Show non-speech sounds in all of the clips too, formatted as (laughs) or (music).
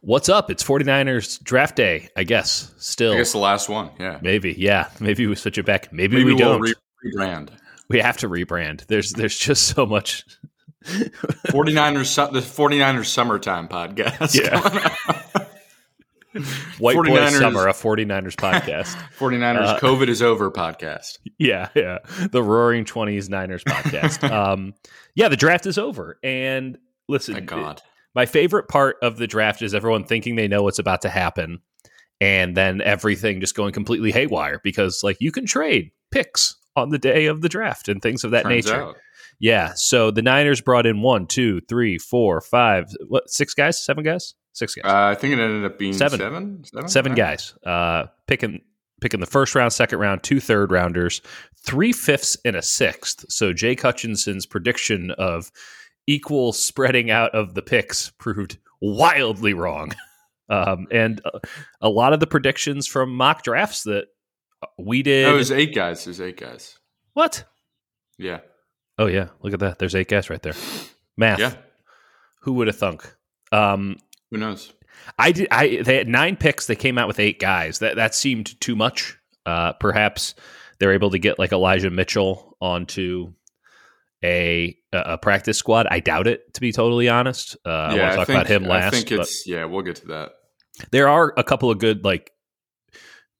What's up? It's 49ers draft day, I guess. Still. I guess the last one. Yeah. Maybe. Yeah. Maybe we switch it back. Maybe, Maybe we we'll don't. rebrand. We have to rebrand. There's there's just so much (laughs) 49ers the 49ers summertime podcast. Yeah. White 49ers, Boy Summer, a 49ers podcast. (laughs) 49ers uh, COVID is over podcast. Yeah, yeah. The Roaring 20s Niners podcast. (laughs) um, yeah, the draft is over. And listen, Thank God. My favorite part of the draft is everyone thinking they know what's about to happen and then everything just going completely haywire because like you can trade picks on the day of the draft and things of that Turns nature. Out. Yeah. So the Niners brought in one, two, three, four, five, what, six guys, seven guys? Six guys. Uh, I think it ended up being seven. Seven, seven? seven guys. Uh, picking picking the first round, second round, two third rounders, three fifths, and a sixth. So Jake Hutchinson's prediction of equal spreading out of the picks proved wildly wrong. (laughs) Um, and a lot of the predictions from mock drafts that we did. No, it was eight guys. There's eight guys. What? Yeah. Oh yeah, look at that. There's eight guys right there. Math. Yeah. Who would have thunk? Um, who knows? I did. I they had nine picks. They came out with eight guys. That that seemed too much. Uh, perhaps they're able to get like Elijah Mitchell onto a a practice squad. I doubt it, to be totally honest. Uh, yeah, I want to talk think, about him last. I think it's yeah. We'll get to that. There are a couple of good like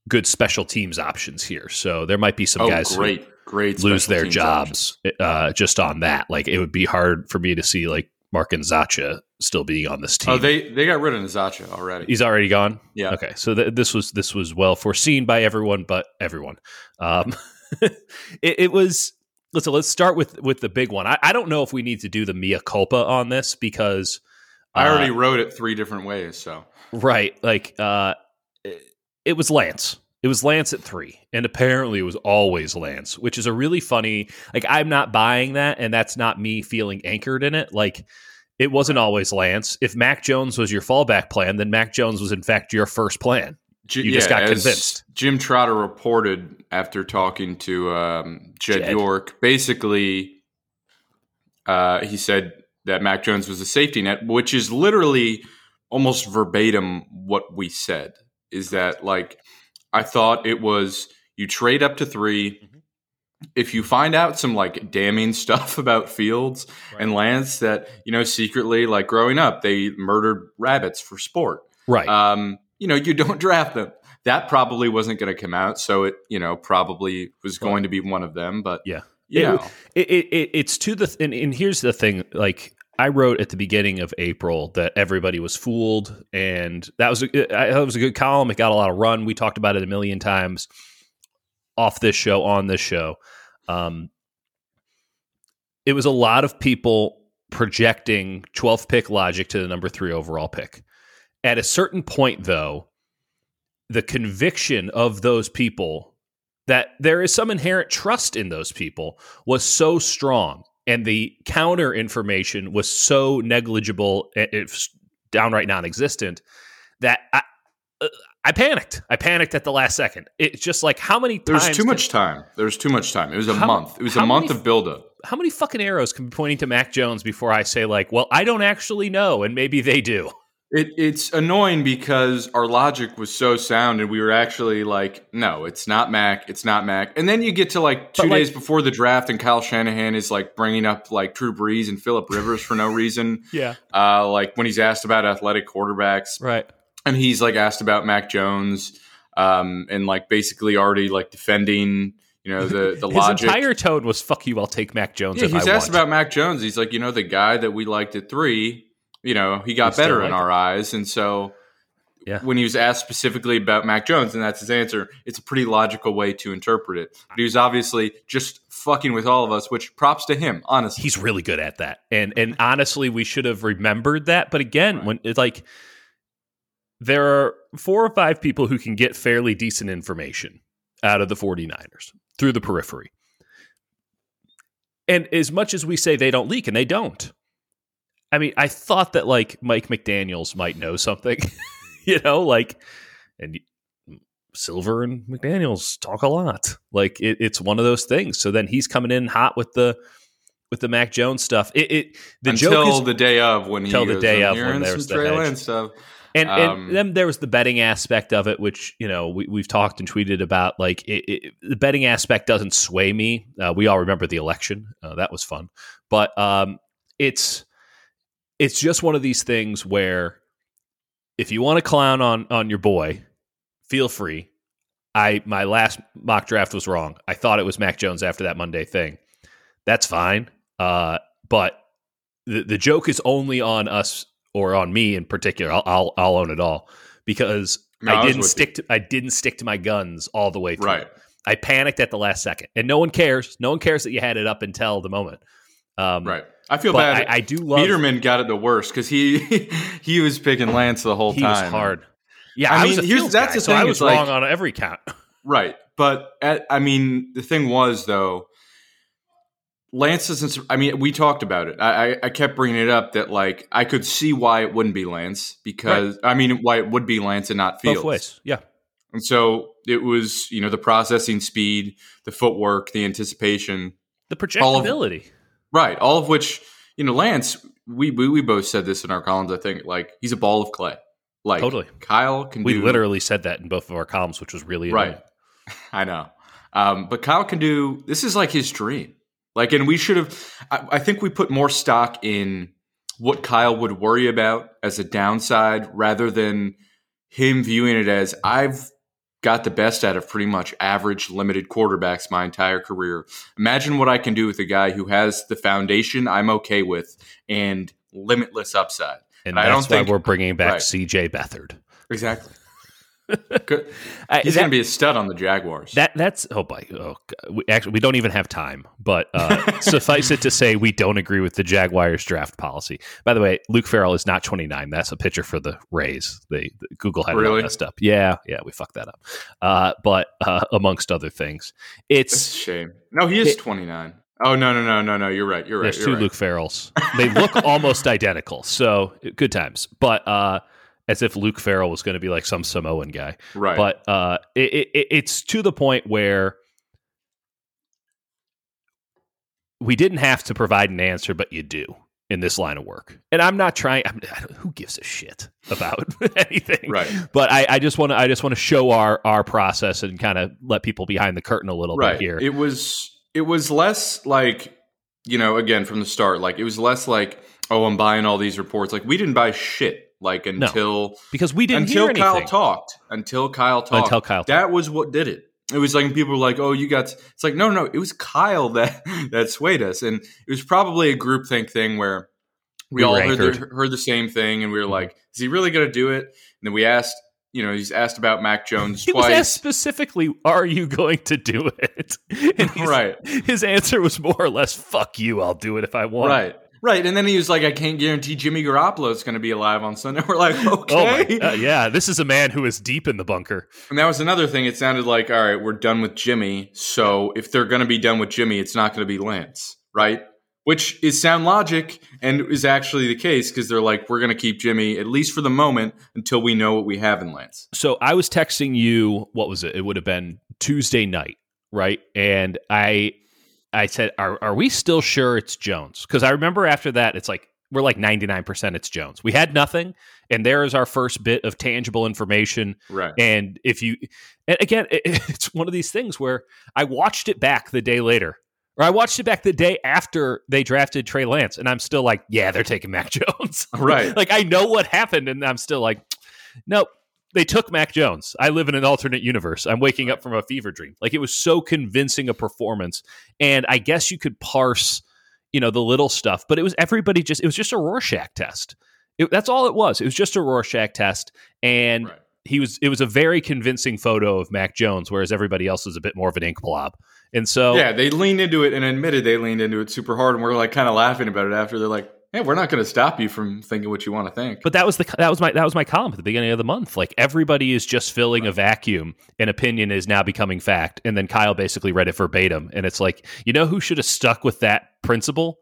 good special teams options here, so there might be some oh, guys great, great lose their jobs uh, just on that. Like it would be hard for me to see like Mark Nzeocha still being on this oh, team. Oh, they they got rid of Nzeocha already. He's already gone. Yeah. Okay. So th- this was this was well foreseen by everyone, but everyone. Um, (laughs) it, it, was. Listen, let's start with with the big one. I, I, don't know if we need to do the mea culpa on this because uh, I already wrote it three different ways. So right, like uh, it, it was Lance. It was Lance at three, and apparently it was always Lance, which is a really funny. Like I'm not buying that, and that's not me feeling anchored in it. Like it wasn't always Lance. If Mac Jones was your fallback plan, then Mac Jones was in fact your first plan. You yeah, just got convinced. Jim Trotter reported after talking to um, Jed, Jed, York, basically, uh, he said that Mac Jones was a safety net, which is literally almost verbatim what we said. Is that like I thought it was you trade up to 3 mm-hmm. If you find out some like damning (laughs) stuff about Fields right. and Lance that, you know, secretly, like growing up, they murdered rabbits for sport. Right. Um, you know, you don't (laughs) draft them. That probably wasn't going to come out. So it, you know, probably was going to be one of them. But yeah. Yeah. It, it, it, it's to the, th- and, and here's the thing like, I wrote at the beginning of April that everybody was fooled, and that was a, that was a good column. It got a lot of run. We talked about it a million times off this show, on this show. Um, it was a lot of people projecting 12th pick logic to the number three overall pick. At a certain point, though, the conviction of those people that there is some inherent trust in those people was so strong and the counter information was so negligible, if downright non-existent that I, uh, I panicked. I panicked at the last second. It's just like how many times? There's too can, much time. There's too much time. It was a how, month. It was a month many, of buildup. How many fucking arrows can be pointing to Mac Jones before I say like, well, I don't actually know, and maybe they do. It, it's annoying because our logic was so sound, and we were actually like, "No, it's not Mac. It's not Mac." And then you get to like two like, days before the draft, and Kyle Shanahan is like bringing up like Drew Brees and Philip Rivers for no reason. (laughs) yeah, uh, like when he's asked about athletic quarterbacks, right? And he's like asked about Mac Jones, um, and like basically already like defending you know the the (laughs) His logic. entire tone was "fuck you." I'll take Mac Jones. Yeah, he's I asked want. about Mac Jones. He's like, you know, the guy that we liked at three you know, he got better in our eyes. And so yeah. when he was asked specifically about Mac Jones, and that's his answer, it's a pretty logical way to interpret it. But he was obviously just fucking with all of us, which props to him, honestly. He's really good at that. And and honestly, we should have remembered that. But again, right. when it's like there are four or five people who can get fairly decent information out of the 49ers through the periphery. And as much as we say they don't leak, and they don't, I mean, I thought that like Mike McDaniel's might know something, (laughs) you know, like, and Silver and McDaniel's talk a lot. Like it, it's one of those things. So then he's coming in hot with the with the Mac Jones stuff. It, it the until joke is, the day of when he Until the day "I'm of when hearing there was the Trey. Stuff. and, Um, and then there was the betting aspect of it, which you know we, we've talked and tweeted about. Like it, it, the betting aspect doesn't sway me. Uh, we all remember the election; uh, that was fun. But um, it's it's just one of these things where if you want to clown on on your boy, feel free. I my last mock draft was wrong. I thought it was Mac Jones after that Monday thing. That's fine. Uh, but the the joke is only on us or on me in particular. I'll I'll, I'll own it all because No, I I didn't with stick to I didn't stick to my guns all the way through. Right. I panicked at the last second, and no one cares. No one cares that you had it up until the moment. Um, Right. I feel But bad. I, I do love Peterman got it the worst because he (laughs) he was picking Lance the whole he time. was hard. Yeah, I I, mean, was a here's- that's guy, the so thing, I was wrong like- on every count. (laughs) Right. But at, I mean, the thing was though, Lance doesn't. I mean, we talked about it. I, I, kept bringing it up that like I could see why it wouldn't be Lance because I mean why it would be Lance and not Fields. Both ways. Yeah. And so it was you know the processing speed, the footwork, the anticipation, The projectability. Right? All of which you know Lance. We we, we both said this in our columns. I think like he's a ball of clay. Like Totally. Kyle can we do literally said that in both of our columns, which was really Right. annoying. (laughs) I know. Um, but Kyle can do this is like his dream. Like, and we should have, I, I think we put more stock in what Kyle would worry about as a downside rather than him viewing it as I've got the best out of pretty much average limited quarterbacks my entire career. Imagine what I can do with a guy who has the foundation I'm okay with and limitless upside. And I don't think- we're bringing back right. CJ Beathard. Exactly. (laughs) Good. I- He's going to be a stud on the Jaguars. That that's oh boy oh we, actually we don't even have time. But uh, (laughs) suffice it to say, we don't agree with the Jaguars draft policy. By the way, Luke Farrell is not 29. That's a pitcher for the Rays. They the, Google had Really? messed up. Yeah, yeah, we fucked that up. Uh, but uh, amongst other things, It's shame. No, he is It- 29. Oh, no, no, no, no, no. You're right. You're right. there's you're two right. Luke Farrells. (laughs) They look almost identical. So good times. But uh, as if Luke Farrell was going to be like some Samoan guy. Right. but uh, it, it, it's to the point where we didn't have to provide an answer, but you do in this line of work. And I'm not trying. I'm, who gives a shit about (laughs) anything? right. But I, I just want to. I just want to show our our process and kind of let people behind the curtain a little Right. bit here. It was it was less like, you know, again from the start, like it was less like, oh, I'm buying all these reports. Like we didn't buy shit like until because we didn't until hear Kyle talked. Until Kyle talked. until Kyle. that was what did it. It was like people were like, "Oh, you got." It's like, no, no, it was Kyle that (laughs) that swayed us, and it was probably a groupthink thing where we, We all heard the, heard the same thing, and we were Mhm. like, "Is he really going to do it?" And then we asked, you know, he's asked about Mac Jones (laughs) He was asked specifically, "Are you going to do it?" (laughs) And right? His answer was more or less, "Fuck you, I'll do it if I want." Right, right. And then he was like, "I can't guarantee Jimmy Garoppolo is going to be alive on Sunday." (laughs) We're like, Oh "Okay." uh, yeah, this is a man who is deep in the bunker. And that was another thing. It sounded like, all right, we're done with Jimmy. So if they're going to be done with Jimmy, it's not going to be Lance, right? Which is sound logic and is actually the case because they're like, we're going to keep Jimmy at least for the moment until we know what we have in Lance. So I was texting you. What was it? It would have been Tuesday night, right? And I, I said, "Are are we still sure it's Jones?" Because I remember after that, it's like we're like ninety nine percent it's Jones. We had nothing, and there is our first bit of tangible information Right. And if you, and again, it, (laughs) it's one of these things where I watched it back the day later, or I watched it back the day after they drafted Trey Lance, and I'm still like, yeah, they're taking Mac (laughs) Jones. Right. like I know what happened, and I'm still like, nope. They took Mac Jones. I live in an alternate universe. I'm waking up from a fever dream. Like it was so convincing a performance, and I guess you could parse, you know, the little stuff, but it was everybody just. It was just a Rorschach test. It, that's all it was. It was just a Rorschach test, and Right. he was it was a very convincing photo of Mac Jones, whereas everybody else was a bit more of an ink blob. And so Yeah, they leaned into it and admitted they leaned into it super hard. And we're like kind of laughing about it after. They're like, hey, we're not going to stop you from thinking what you want to think. but that was the that was my that was my column at the beginning of the month. Like everybody is just filling a vacuum, and opinion is now becoming fact. And then Kyle basically read it verbatim, and it's like, you know who should have stuck with that principle?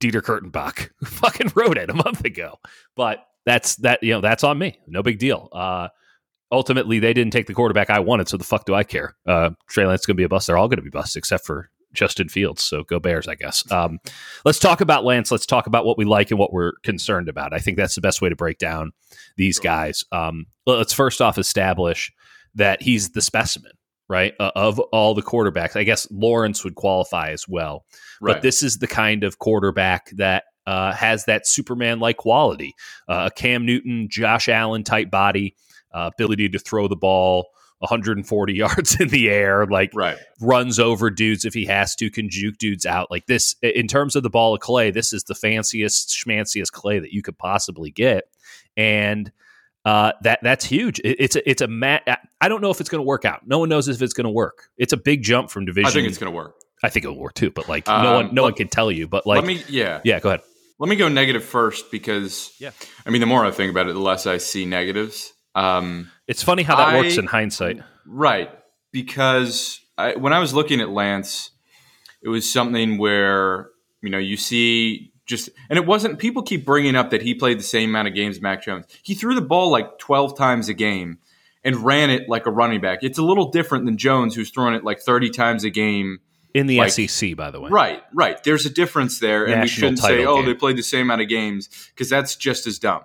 Dieter Kurtenbach, (laughs) who fucking wrote it a month ago. But that's that you know that's on me. No big deal. Uh, ultimately, they didn't take the quarterback I wanted, so the fuck do I care? Uh, Trey Lance is going to be a bust. They're all going to be busts, except for Justin Fields. So go Bears, I guess. Um, let's talk about Lance. Let's talk about what we like and what we're concerned about. I think that's the best way to break down these guys. Um, let's first off establish that he's the specimen, right? Uh, of all the quarterbacks. I guess Lawrence would qualify as well. Right. But this is the kind of quarterback that uh, has that Superman like quality uh, a Cam Newton, Josh Allen type body, uh, ability to throw the ball 140 (laughs) yards in the air, like right. runs over dudes if he has to, can juke dudes out. Like this, in terms of the ball of clay, this is the fanciest, schmanciest clay that you could possibly get. And uh, that that's huge. It, it's a it's a mat. I don't know if it's going to work out. No one knows if it's going to work. It's a big jump from division. I think it's going to work. I think it will work too, but like um, no one no let, one can tell you. But like, let me yeah yeah go ahead. Let me go negative first because yeah, I mean the more I think about it, the less I see negatives. Um, it's funny how that I, works in hindsight, right? Because I, when I was looking at Lance, it was something where you know you see just and it wasn't people keep bringing up that he played the same amount of games Mac Jones. He threw the ball like 12 times a game and ran it like a running back. It's a little different than Jones who's throwing it like 30 times a game in the like, SEC by the way. Right, right. There's a difference there National and we shouldn't say oh game. they played the same amount of games because that's just as dumb.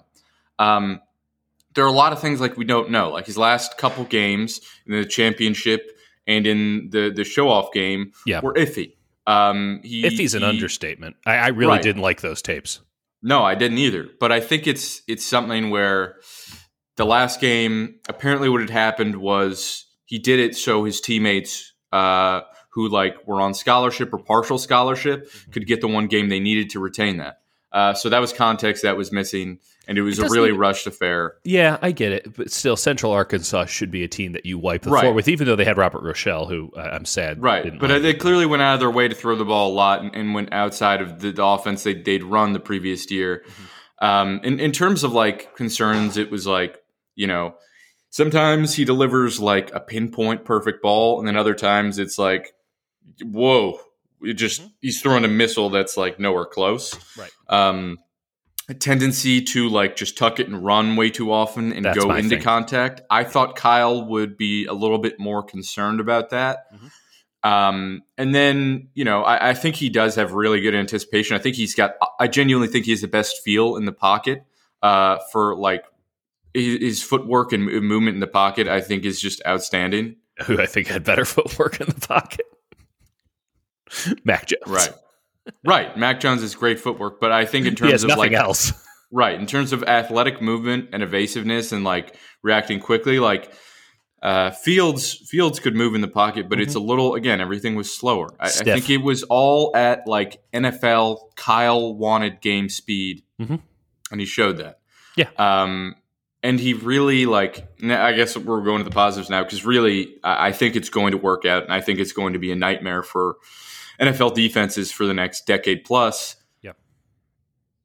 Um, there are a lot of things like we don't know. Like his last couple games in the championship and in the the show off game yeah. were iffy. Um, he, Iffy's an he, understatement. I, I really right. didn't like those tapes. No, I didn't either. But I think it's it's something where the last game apparently what had happened was he did it so his teammates uh, who like were on scholarship or partial scholarship mm-hmm. could get the one game they needed to retain that. Uh, so that was context that was missing and it was it a really even, rushed affair. Yeah, I get it, but still, Central Arkansas should be a team that you wipe the right. floor with, even though they had Robert Rochell, who uh, I'm sad, right? But like. they clearly went out of their way to throw the ball a lot and, and went outside of the, the offense they, would run the previous year. Mm-hmm. Um, in, in terms of like concerns, it was like you know sometimes he delivers like a pinpoint perfect ball, and then other times it's like whoa, it just mm-hmm. he's throwing a missile that's like nowhere close, right? Um, a tendency to like just tuck it and run way too often and That's go into thing. contact. I thought Kyle would be a little bit more concerned about that. Mm-hmm. Um, and then, you know, I, I, think he does have really good anticipation. I think he's got, I genuinely think he has the best feel in the pocket uh, for like his, his footwork and movement in the pocket, I think is just outstanding. Who I think had better (laughs) footwork in the pocket. Mac Jones. Right right. Mac Jones is great footwork, but I think in (laughs) terms of like else. (laughs) Right. In terms of athletic movement and evasiveness and like reacting quickly, like uh, Fields Fields could move in the pocket, but mm-hmm. it's a little again, everything was slower. I, I, think it was all at like NFL Kyle wanted game speed. Mm-hmm. And he showed that. Yeah. Um, and he really like i guess we're going to the positives now because really i think it's going to work out and i think it's going to be a nightmare for NFL defenses for the next decade plus. Yeah.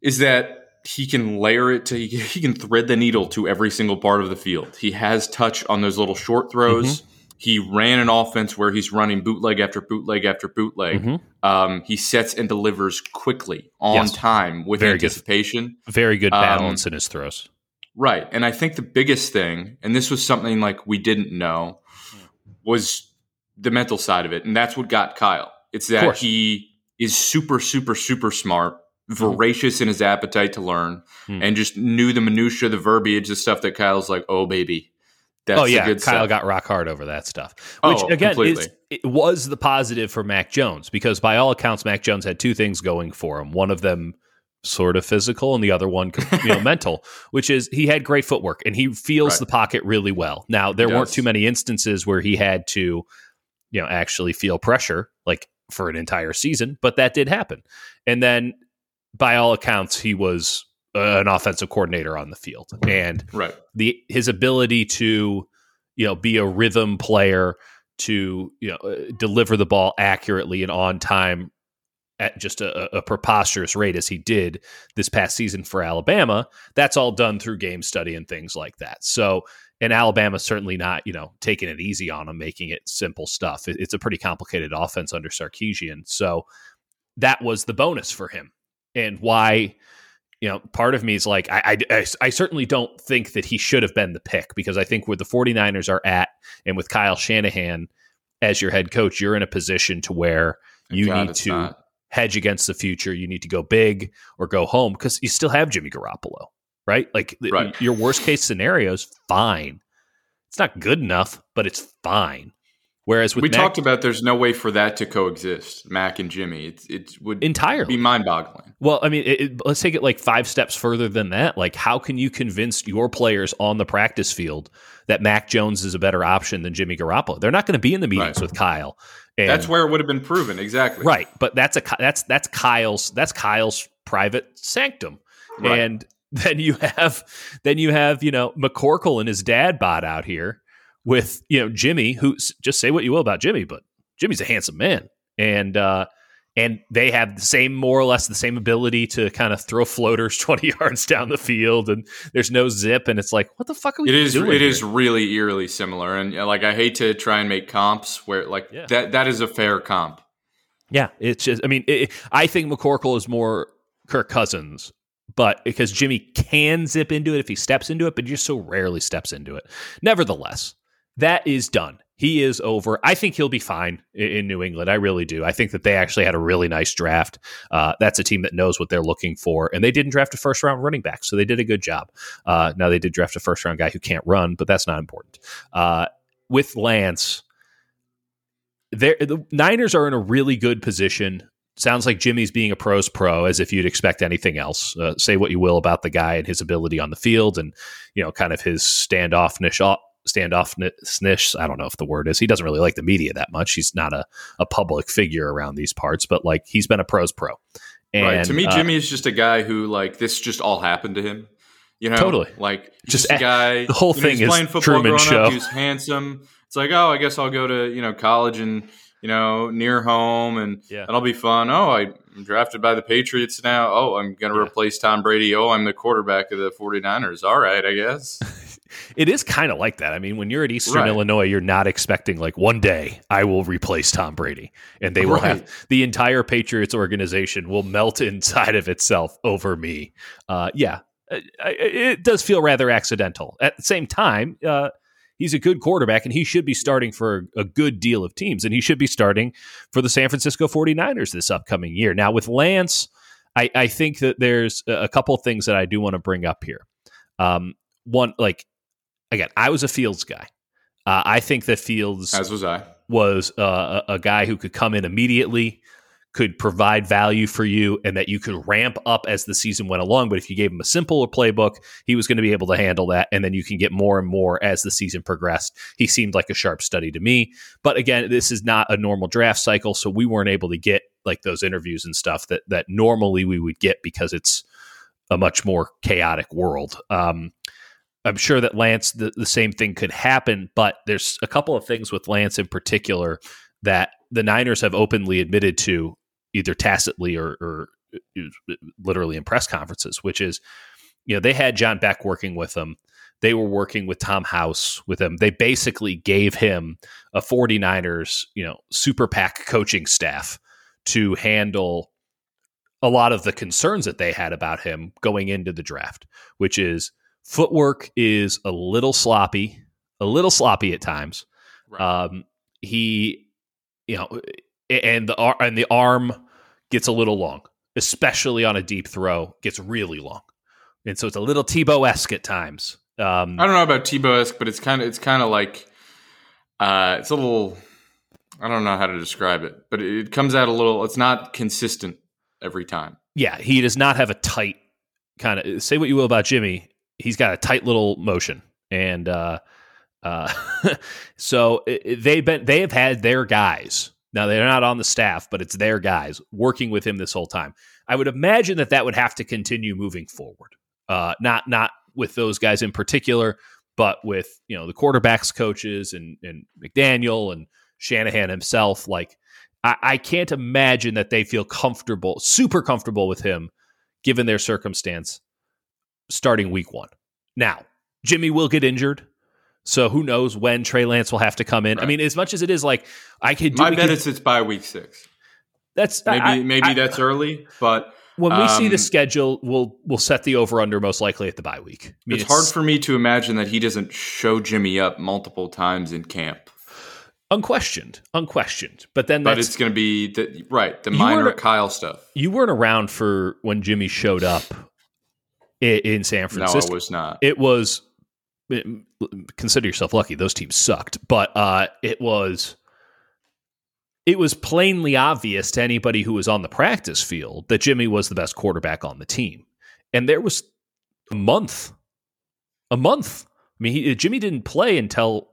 Is that he can layer it to he can thread the needle to every single part of the field. He has touch on those little short throws. Mm-hmm. He ran an offense where he's running bootleg after bootleg after bootleg. Mm-hmm. Um, he sets and delivers quickly on yes. time with Very anticipation. Good. Very good um, balance um, in his throws. Right. And I think the biggest thing, and this was something like we didn't know, was the mental side of it. And that's what got Kyle. It's that he is super, super, super smart, mm-hmm. voracious in his appetite to learn, mm. and just knew the minutia, the verbiage, the stuff that Kyle's like, oh baby. That's oh yeah, Kyle stuff. got rock hard over that stuff. Which oh, again, is, it was the positive for Mac Jones because by all accounts, Mac Jones had two things going for him. One of them sort of physical, and the other one, you know, (laughs) mental. Which is he had great footwork and he feels right. the pocket really well. Now there weren't too many instances where he had to, you know, actually feel pressure like for an entire season, but that did happen. And then, by all accounts, he was uh, an offensive coordinator on the field, and right. the his ability to you know be a rhythm player to you know uh, deliver the ball accurately and on time at just a, a, preposterous rate as he did this past season for Alabama. That's all done through game study and things like that. So and Alabama's certainly not, you know, taking it easy on them, making it simple stuff. It, it's a pretty complicated offense under Sarkisian. So that was the bonus for him. And why, you know, part of me is like, I, I, I certainly don't think that he should have been the pick because I think where the 49ers are at and with Kyle Shanahan as your head coach, you're in a position to where You God, need to not. hedge against the future. You need to go big or go home because you still have Jimmy Garoppolo, right? Like Right. your worst case scenario is fine. It's not good enough, but it's fine. Whereas with we Mac- talked about there's no way for that to coexist, Mac and Jimmy. It, it would entirely be mind boggling. Well, I mean, it, it- let's take it like five steps further than that. Like, how can you convince your players on the practice field that Mac Jones is a better option than Jimmy Garoppolo? They're not going to be in the meetings Right. with Kyle. And, That's where it would have been proven. Exactly. right, but that's a that's that's Kyle's that's Kyle's private sanctum, Right. and (laughs) then you have then you have you know McCorkle and his dad bot out here with you know Jimmy, who just say what you will about Jimmy, but Jimmy's a handsome man, and uh, and they have the same more or less the same ability to kind of throw floaters (laughs) 20 yards down the field and there's no zip and it's like what the fuck are we It is. doing It is really eerily similar, and like I hate to try and make comps where like Yeah. that. That is a fair comp. yeah it's just i mean it, i think mccorkle is more kirk cousins but because jimmy can zip into it if he steps into it but he just so rarely steps into it. Nevertheless that is done. He is over. I think he'll be fine in, new england. I really do. I think that they actually had a really nice draft. Uh, that's a team that knows what they're looking for and they didn't draft a first round running back so they did a good job. Uh, now they did draft a first round guy who can't run but that's not important. Uh, with lance the Niners are in a really good position. Sounds like Jimmy's being a pro's pro, as if you'd expect anything else. Uh, say what you will about the guy and his ability on the field, and you know, kind of his standoffness. Standoffness. I don't know if the word is. He doesn't really like the media that much. He's not a, a public figure around these parts, but like he's been a pro's pro. And, right. To me, uh, Jimmy is just a guy who like this just all happened to him. You know, Totally. Like Just a guy. the whole you know, thing he's is playing football Truman Show. Up, he was handsome. It's like, oh, I guess I'll go to you know college and you know near home, and Yeah. that'll be fun. Oh, I'm drafted by the Patriots now. Oh, I'm going to Yeah. replace Tom Brady. Oh, I'm the quarterback of the 49ers. All right, I guess. (laughs) It is kind of like that. I mean, when you're at Eastern Right. Illinois, you're not expecting like one day I will replace Tom Brady, and they will have the entire Patriots organization will melt (laughs) inside of itself over me. Uh, yeah, I- I- it does feel rather accidental. At the same time, uh, he's a good quarterback, and he should be starting for a good deal of teams, and he should be starting for the San Francisco 49ers this upcoming year. Now, with Lance, I, I think that there's a couple things that I do want to bring up here. Um, one, like again, I was a Fields guy. Uh, I think that Fields As was I. was uh, a, a guy who could come in immediately, could provide value for you, and that you could ramp up as the season went along. But if you gave him a simpler playbook, he was going to be able to handle that, and then you can get more and more as the season progressed. He seemed like a sharp study to me. But again, this is not a normal draft cycle, so we weren't able to get like those interviews and stuff that that normally we would get because it's a much more chaotic world. Um, I'm sure that Lance, the, the same thing could happen, but there's a couple of things with Lance in particular that the Niners have openly admitted to, either tacitly or, or uh, literally in press conferences, which is, you know, they had John Beck working with them. They were working with Tom House with him. They basically gave him a 49ers, you know, super PAC coaching staff to handle a lot of the concerns that they had about him going into the draft, which is footwork is a little sloppy, a little sloppy at times. Um, he, you know, and the and the arm gets a little long, especially on a deep throw, gets really long, and so it's a little Tebow esque at times. Um, I don't know about Tebow esque, but it's kind of it's kind of like uh, it's a little. I don't know how to describe it, but it, it comes out a little. It's not consistent every time. yeah, he does not have a tight kind of. Say what you will about Jimmy, he's got a tight little motion, and uh, uh, (laughs) so it, they've been they have had their guys. Now they're not on the staff, but it's their guys working with him this whole time. I would imagine that that would have to continue moving forward. Uh, not not with those guys in particular, but with you know the quarterbacks coaches and and McDaniel and Shanahan himself. Like I, I can't imagine that they feel comfortable, super comfortable with him, given their circumstance, starting week one. Now, Jimmy will get injured. So who knows when Trey Lance will have to come in? I mean, as much as it is like I could do My bet could- is it's by week six. that's Maybe I- maybe I- that's early, but when we see the um, schedule, we'll we'll set the over under most likely at the bye week. I mean, it's hard for me to imagine that he doesn't show Jimmy up multiple times in camp. Unquestioned, unquestioned. But then, but it's going to be the, right the minor Kyle stuff. You weren't around for when Jimmy showed up in, in San Francisco. No, I was not. It was consider yourself lucky; those teams sucked. But uh, it was it was plainly obvious to anybody who was on the practice field that Jimmy was the best quarterback on the team, and there was a month, a month. I mean, he, Jimmy didn't play until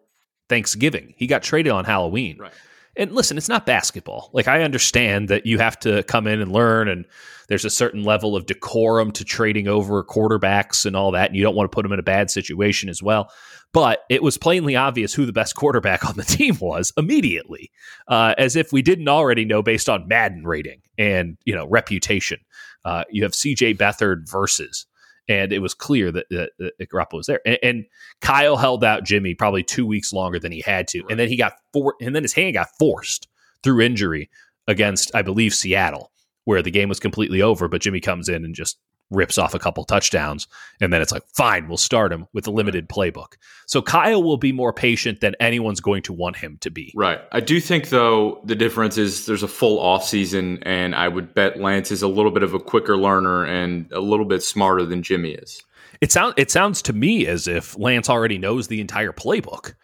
Thanksgiving. He got traded on Halloween. Right. And listen, it's not basketball. Like I understand that you have to come in and learn and there's a certain level of decorum to trading over quarterbacks and all that and you don't want to put them in a bad situation as well. But it was plainly obvious who the best quarterback (laughs) on the team was immediately, uh, as if we didn't already know based on Madden rating and you know reputation. Uh, you have C.J. Beathard versus and it was clear that, that, that Garoppolo was there. And, and, Kyle held out Jimmy probably two weeks longer than he had to, right. and then he got for, and then his hand got forced through injury against, I believe, Seattle, where the game was completely over. But Jimmy comes in and just rips off a couple touchdowns, and then it's like, fine, we'll start him with a limited playbook. So Kyle will be more patient than anyone's going to want him to be. Right. I do think though the difference is there's a full off season, and I would bet Lance is a little bit of a quicker learner and a little bit smarter than Jimmy is. It sounds it sounds to me as if Lance already knows the entire playbook.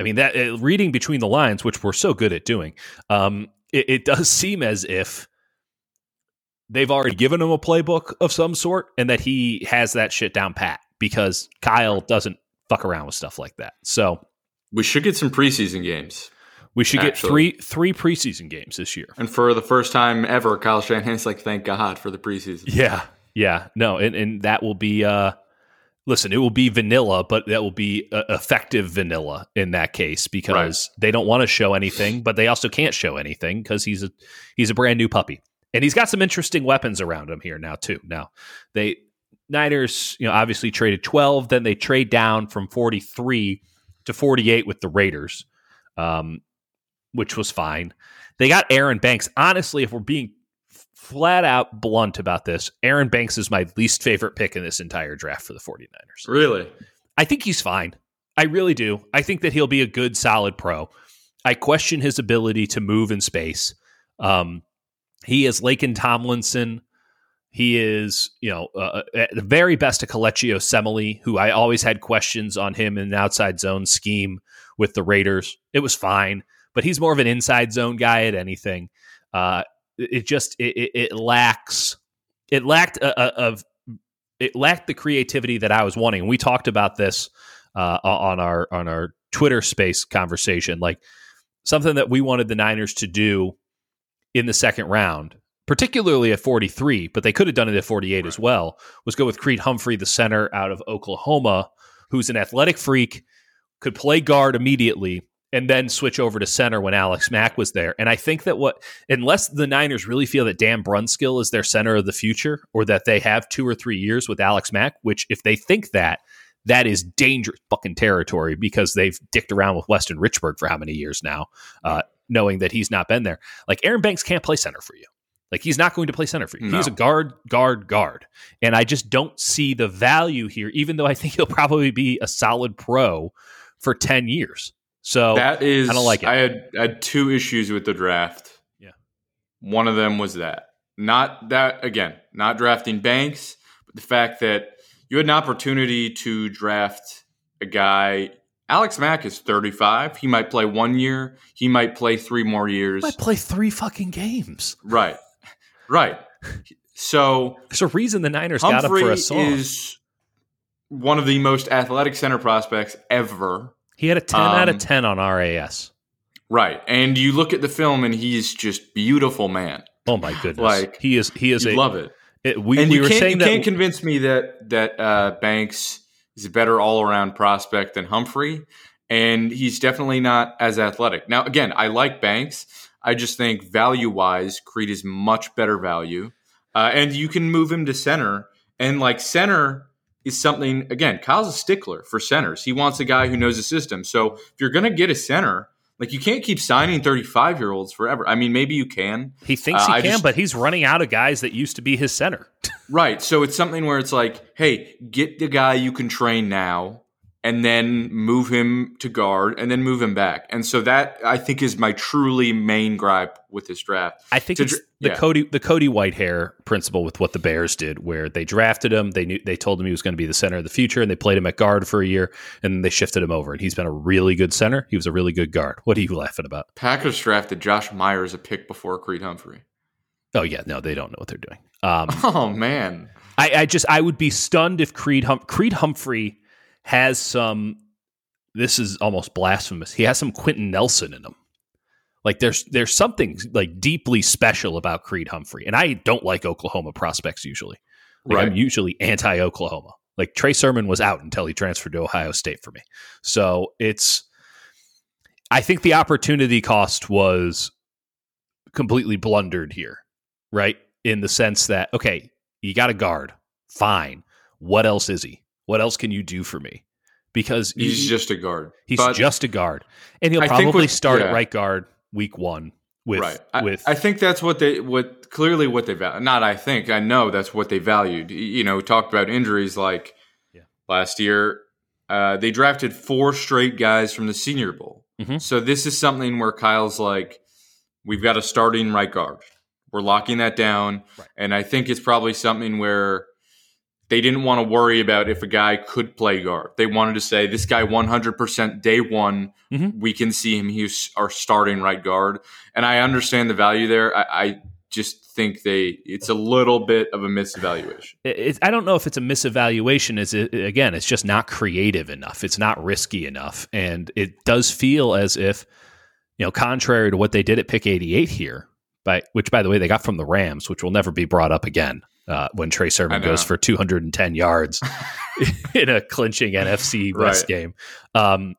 I mean that uh, reading between the lines, which we're so good at doing, um, it, it does seem as if they've already given him a playbook of some sort and that he has that shit down pat because Kyle doesn't fuck around with stuff like that. So we should get some preseason games. We should actually. get three three preseason games this year. And for the first time ever, Kyle Shanahan's like, thank God for the preseason. Yeah. Yeah. No, and, and that will be uh listen, it will be vanilla, but that will be uh, effective vanilla in that case because right. they don't want to show anything, but they also can't show anything because he's a he's a brand new puppy and he's got some interesting weapons around him here now too. Now they Niners, you know, obviously traded 12, then they trade down from 43 to 48 with the Raiders, um, which was fine. They got Aaron Banks. Honestly, if we're being flat out blunt about this, Aaron Banks is my least favorite pick in this entire draft for the 49ers. Really? I think he's fine. I really do. I think that he'll be a good, solid pro. I question his ability to move in space. Um, he is Laken Tomlinson. He is, you know, uh, uh, the very best a Kelechi Osemele, who I always had questions on him in an outside zone scheme with the Raiders. It was fine, but he's more of an inside zone guy at anything. Uh, it just it, it, lacks it lacked a, a, of it lacked the creativity that I was wanting. We talked about this uh, on our on our Twitter space conversation, like something that we wanted the Niners to do in the second round, particularly at 43, but they could have done it at 48 right. as well, was go with Creed Humphrey, the center out of Oklahoma, who's an athletic freak, could play guard immediately, and then switch over to center when Alex Mack was there. And I think that what, unless the Niners really feel that Dan Brunskill is their center of the future, or that they have two or three years with Alex Mack, which if they think that, that is dangerous fucking territory because they've dicked around with Weston Richburg for how many years now. Uh, knowing that he's not been there. Like Aaron Banks can't play center for you. Like he's not going to play center for you. No. He's a guard, guard, guard. And I just don't see the value here, even though I think (laughs) he'll probably be a solid pro for 10 years. So that is, I don't like it. I had, I had two issues with the draft. Yeah. One of them was that. Not that, again, not drafting Banks, but the fact that you had an opportunity to draft a guy Alex Mack is 35. He might play one year. He might play three more years. He might play three fucking games. Right. Right. So there's a reason the Niners Humphrey got him for a song. Is one of the most athletic center prospects ever. He had a 10 um, out of um, 10 on RAS. Right. And you look at the film and he's just beautiful man. Oh my goodness. like he is he is a love it. it we, and we you were can't, saying you that can't convince me that that uh, Banks He's a better all around prospect than Humphrey, and he's definitely not as athletic. Now, again, I like Banks. I just think value wise, Creed is much better value. Uh, and you can move him to center. And like center is something, again, Kyle's a stickler for centers. He wants a guy who knows the system. So if you're going to get a center, like you can't keep signing 35 year olds forever. I mean, maybe you can. He thinks uh, he can, just, but he's running out of guys that used to be his center. (laughs) right. So it's something where it's like, hey, get the guy you can train now and then move him to guard and then move him back. And so that I think is my truly main gripe with this draft. I think to, it's the yeah. Cody the Cody Whitehair principle with what the Bears did, where they drafted him, they knew they told him he was going to be the center of the future, and they played him at guard for a year, and they shifted him over, and he's been a really good center. He was a really good guard. What are you laughing about? Packers drafted Josh Myers a pick before Creed Humphrey. Oh yeah, no, they don't know what they're doing. Um, (laughs) oh man, I, I, just I would be stunned if Creed hum- Creed Humphrey has some. This is almost blasphemous. He has some Quenton Nelson in him. Like there's there's something like deeply special about Creed Humphrey, and I don't like Oklahoma prospects usually. Like right. I'm usually anti Oklahoma. Like Trey Sermon was out until he transferred to Ohio State for me. So it's I think the opportunity cost was completely blundered here, right? In the sense that okay, you got a guard, fine. What else is he? What else can you do for me? Because he's he, just a guard. He's but just a guard, and he'll probably with, start yeah. at right guard week one with right. I, with. I think that's what they what clearly what they value. Not I think I know that's what they valued. You know, talked about injuries like yeah. last year. Uh, they drafted four straight guys from the Senior Bowl. Mm-hmm. So this is something where Kyle's like, we've got a starting right guard. We're locking that down, right. and I think it's probably something where they didn't want to worry about if a guy could play guard. They wanted to say this guy 100% day one, mm-hmm. we can see him. He's our starting right guard, and I understand the value there. I, I just think they it's a little bit of a misevaluation. I don't know if it's a misevaluation. Is it again? It's just not creative enough. It's not risky enough, and it does feel as if you know, contrary to what they did at pick 88 here, by which by the way they got from the Rams, which will never be brought up again uh, when Trey Sermon goes for 210 yards (laughs) in a clinching NFC West right. game. Um,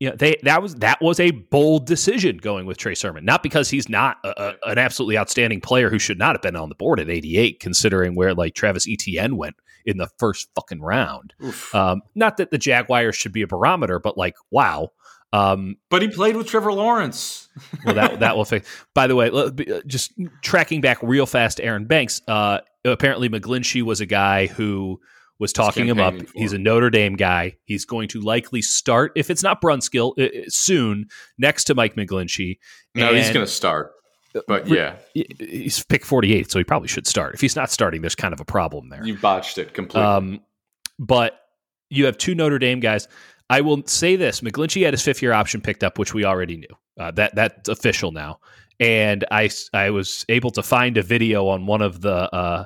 you know, they that was that was a bold decision going with Trey Sermon, not because he's not a, a, an absolutely outstanding player who should not have been on the board at 88, considering where like Travis Etienne went in the first fucking round. Um, not that the Jaguars should be a barometer, but like, wow. Um, but he played with Trevor Lawrence. (laughs) well, that that will fix. By the way, uh, just tracking back real fast, Aaron Banks. Uh, apparently, McGlinchey was a guy who was talking him up. He's a Notre Dame guy. He's going to likely start if it's not Brunskill uh, soon next to Mike McGlinchey. No, and he's going to start. But yeah, he's pick forty eight, so he probably should start. If he's not starting, there's kind of a problem there. You botched it completely. Um, but you have two Notre Dame guys. I will say this: McGlinchey had his fifth year option picked up, which we already knew. Uh, that that's official now. And I I was able to find a video on one of the uh,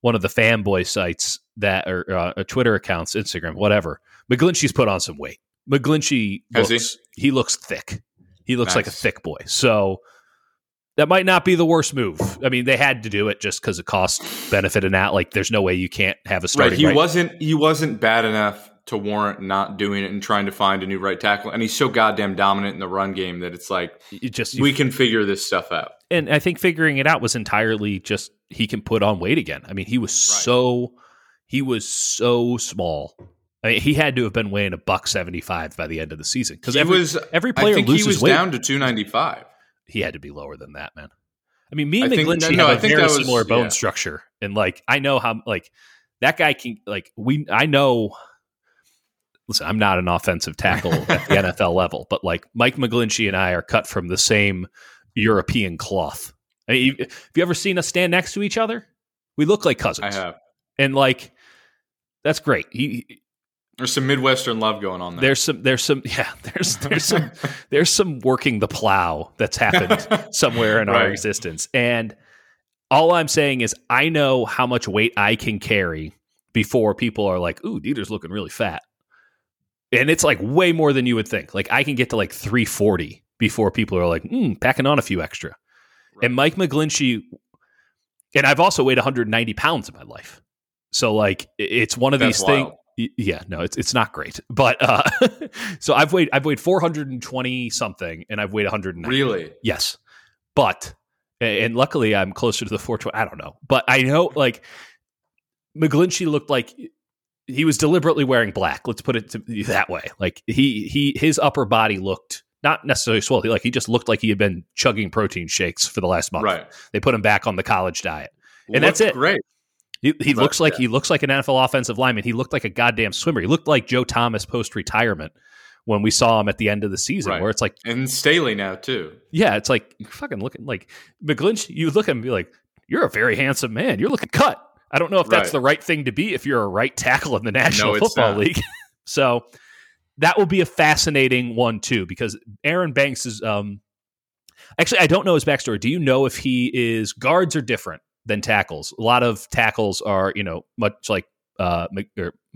one of the fanboy sites that or uh, Twitter accounts, Instagram, whatever. McGlinchey's put on some weight. McGlinchey looks he? he? looks thick. He looks nice. like a thick boy. So that might not be the worst move. I mean, they had to do it just because of cost benefit and that. Like, there's no way you can't have a starting. Right. He right. wasn't. He wasn't bad enough to warrant not doing it and trying to find a new right tackle. And he's so goddamn dominant in the run game that it's like it just we can figure this stuff out. And I think figuring it out was entirely just he can put on weight again. I mean, he was right. so he was so small. I mean, he had to have been weighing a buck seventy five by the end of the season because every was, every player loses he was weight. down to two ninety five. He had to be lower than that, man. I mean, me and McGlinchey no, have a very was, similar bone yeah. structure, and like I know how like that guy can like we I know listen, I'm not an offensive tackle (laughs) at the NFL level, but like Mike McGlinchey and I are cut from the same European cloth. I mean, have you ever seen us stand next to each other? We look like cousins. I have. And like, that's great. He, there's some Midwestern love going on there. There's some, there's some, yeah, (laughs) there's, there's some, there's some working the plow that's happened (laughs) somewhere in right. our existence. And all I'm saying is, I know how much weight I can carry before people are like, ooh, Dieter's looking really fat and it's like way more than you would think. Like I can get to like 340 before people are like, mm, packing on a few extra. Right. And Mike McGlinchey, and I've also weighed 190 pounds in my life. So like it's one of That's these things. Yeah, no, it's it's not great. But uh (laughs) so I've weighed I've weighed 420 something and I've weighed 190. Really? Yes. But and luckily I'm closer to the 420. I don't know. But I know like McGlinchey looked like he was deliberately wearing black. Let's put it that way. Like he he his upper body looked not necessarily swollen. Like he just looked like he had been chugging protein shakes for the last month. Right. They put him back on the college diet, and Looked that's it. Great. He, he but, looks like yeah. he looks like an NFL offensive lineman. He looked like a goddamn swimmer. He looked like Joe Thomas post retirement when we saw him at the end of the season, right. where it's like and Staley now too. Yeah, it's like fucking looking like McGlinchey. You look at him and be like, "You're a very handsome man. You're looking cut." I don't know if that's right. the right thing to be if you're a right tackle in the (laughs) National no, Football League. (laughs) so that will be a fascinating one too, because Aaron Banks is. Um, actually, I don't know his backstory. Do you know if he is guards are different than tackles? A lot of tackles are, you know, much like uh,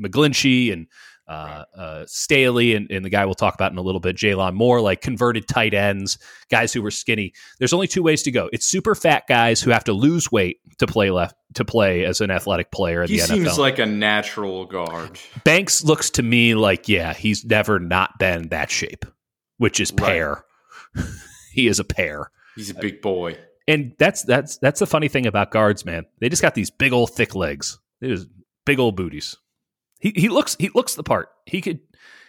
McGlinchey and uh, uh, Staley and, and, the guy we'll talk about in a little bit, Jaylon Moore, like converted tight ends, guys who were skinny. There's only two ways to go. It's super fat guys who have to lose weight to play left to play as an athletic player in he the NFL. Seems like a natural guard. Banks looks to me like yeah, he's never not been that shape, which is pear. Right. (laughs) he is a pear. He's a big boy. And that's that's that's the funny thing about guards, man. They just got these big old thick legs. They just big old booties. He he looks he looks the part. He could.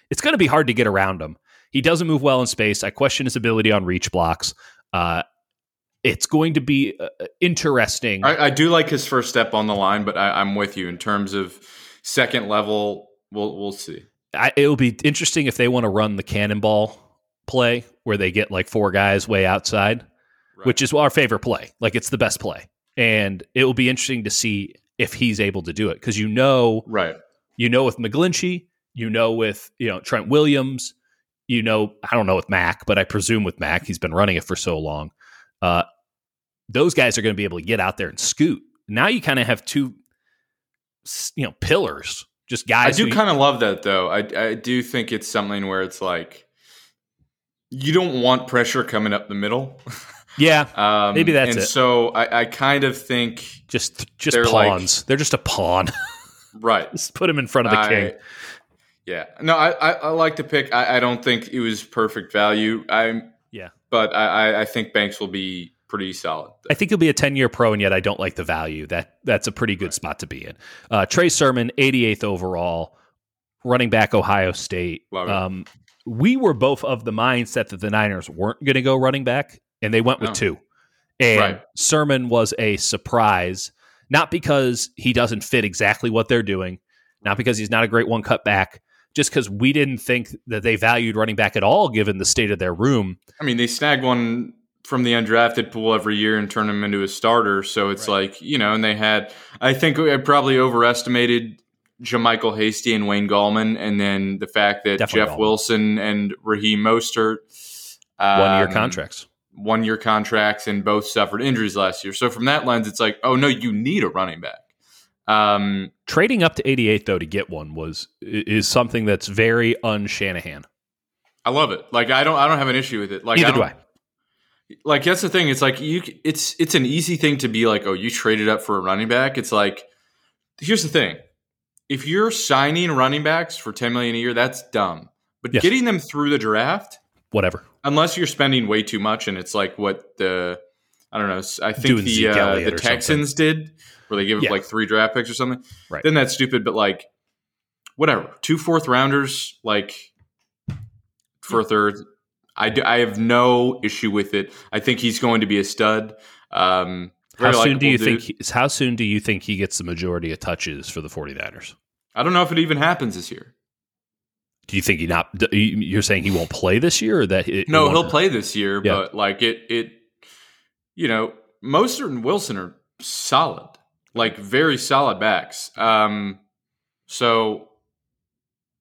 It's going to be hard to get around him. He doesn't move well in space. I question his ability on reach blocks. Uh, it's going to be uh, interesting. I, I, do like his first step on the line, but I, am with you in terms of second level. We'll we'll see. I, it'll be interesting if they want to run the cannonball play where they get like four guys way outside, right. which is our favorite play. Like it's the best play, and it will be interesting to see if he's able to do it because you know, right? You know, with McGlinchey, you know, with you know Trent Williams, you know, I don't know with Mack, but I presume with Mack, he's been running it for so long. Uh, those guys are going to be able to get out there and scoot. Now you kind of have two, you know, pillars, just guys. I do kind of love that though. I I do think it's something where it's like you don't want pressure coming up the middle. Yeah, (laughs) um, maybe that's and it. So I, I kind of think just just they're pawns. Like, they're just a pawn. (laughs) Right. Just put him in front of the I, king. Yeah. No, I, I, I, like to pick. I, I don't think it was perfect value. I'm yeah, but I, I think Banks will be pretty solid. I think he'll be a 10 year pro, and yet I don't like the value. That That's a pretty good right. spot to be in. Uh, Trey Sermon, 88th overall, running back, Ohio State. Um, we were both of the mindset that the Niners weren't going to go running back, and they went with no. two. And right. Sermon was a surprise not because he doesn't fit exactly what they're doing, not because he's not a great one cut back, just because we didn't think that they valued running back at all given the state of their room. I mean, they snag one from the undrafted pool every year and turn him into a starter. So it's right. like, you know, and they had, I think I probably overestimated JaMycal Hasty and Wayne Gallman, and then the fact that Definitely Jeff Gallman. Wilson and Raheem Mostert. Um, one year contracts one year contracts and both suffered injuries last year. So from that lens, it's like, oh no, you need a running back. Um, Trading up to 88 though to get one was is something that's very un Shanahan. I love it. Like I don't I don't have an issue with it. Like Neither I do I. Like that's the thing. It's like you. It's it's an easy thing to be like, oh, you traded up for a running back. It's like, here's the thing: if you're signing running backs for 10 million a year, that's dumb. But yes. getting them through the draft, whatever unless you're spending way too much, and it's like what the I don't know. I think Doing the uh, the Texans something. did, where they give yeah. up like three draft picks or something. Right. Then that's stupid. But like, whatever. Two fourth rounders, like for a third. I, do, I have no issue with it. I think he's going to be a stud. Um, how soon do you dude. think? He, how soon do you think he gets the majority of touches for the 49ers? I don't know if it even happens this year. Do you think he not? You're saying he won't play this year, or that it, no, he'll play this year. Yeah. But like it, it, you know, Mostert and Wilson are solid, like very solid backs. Um, so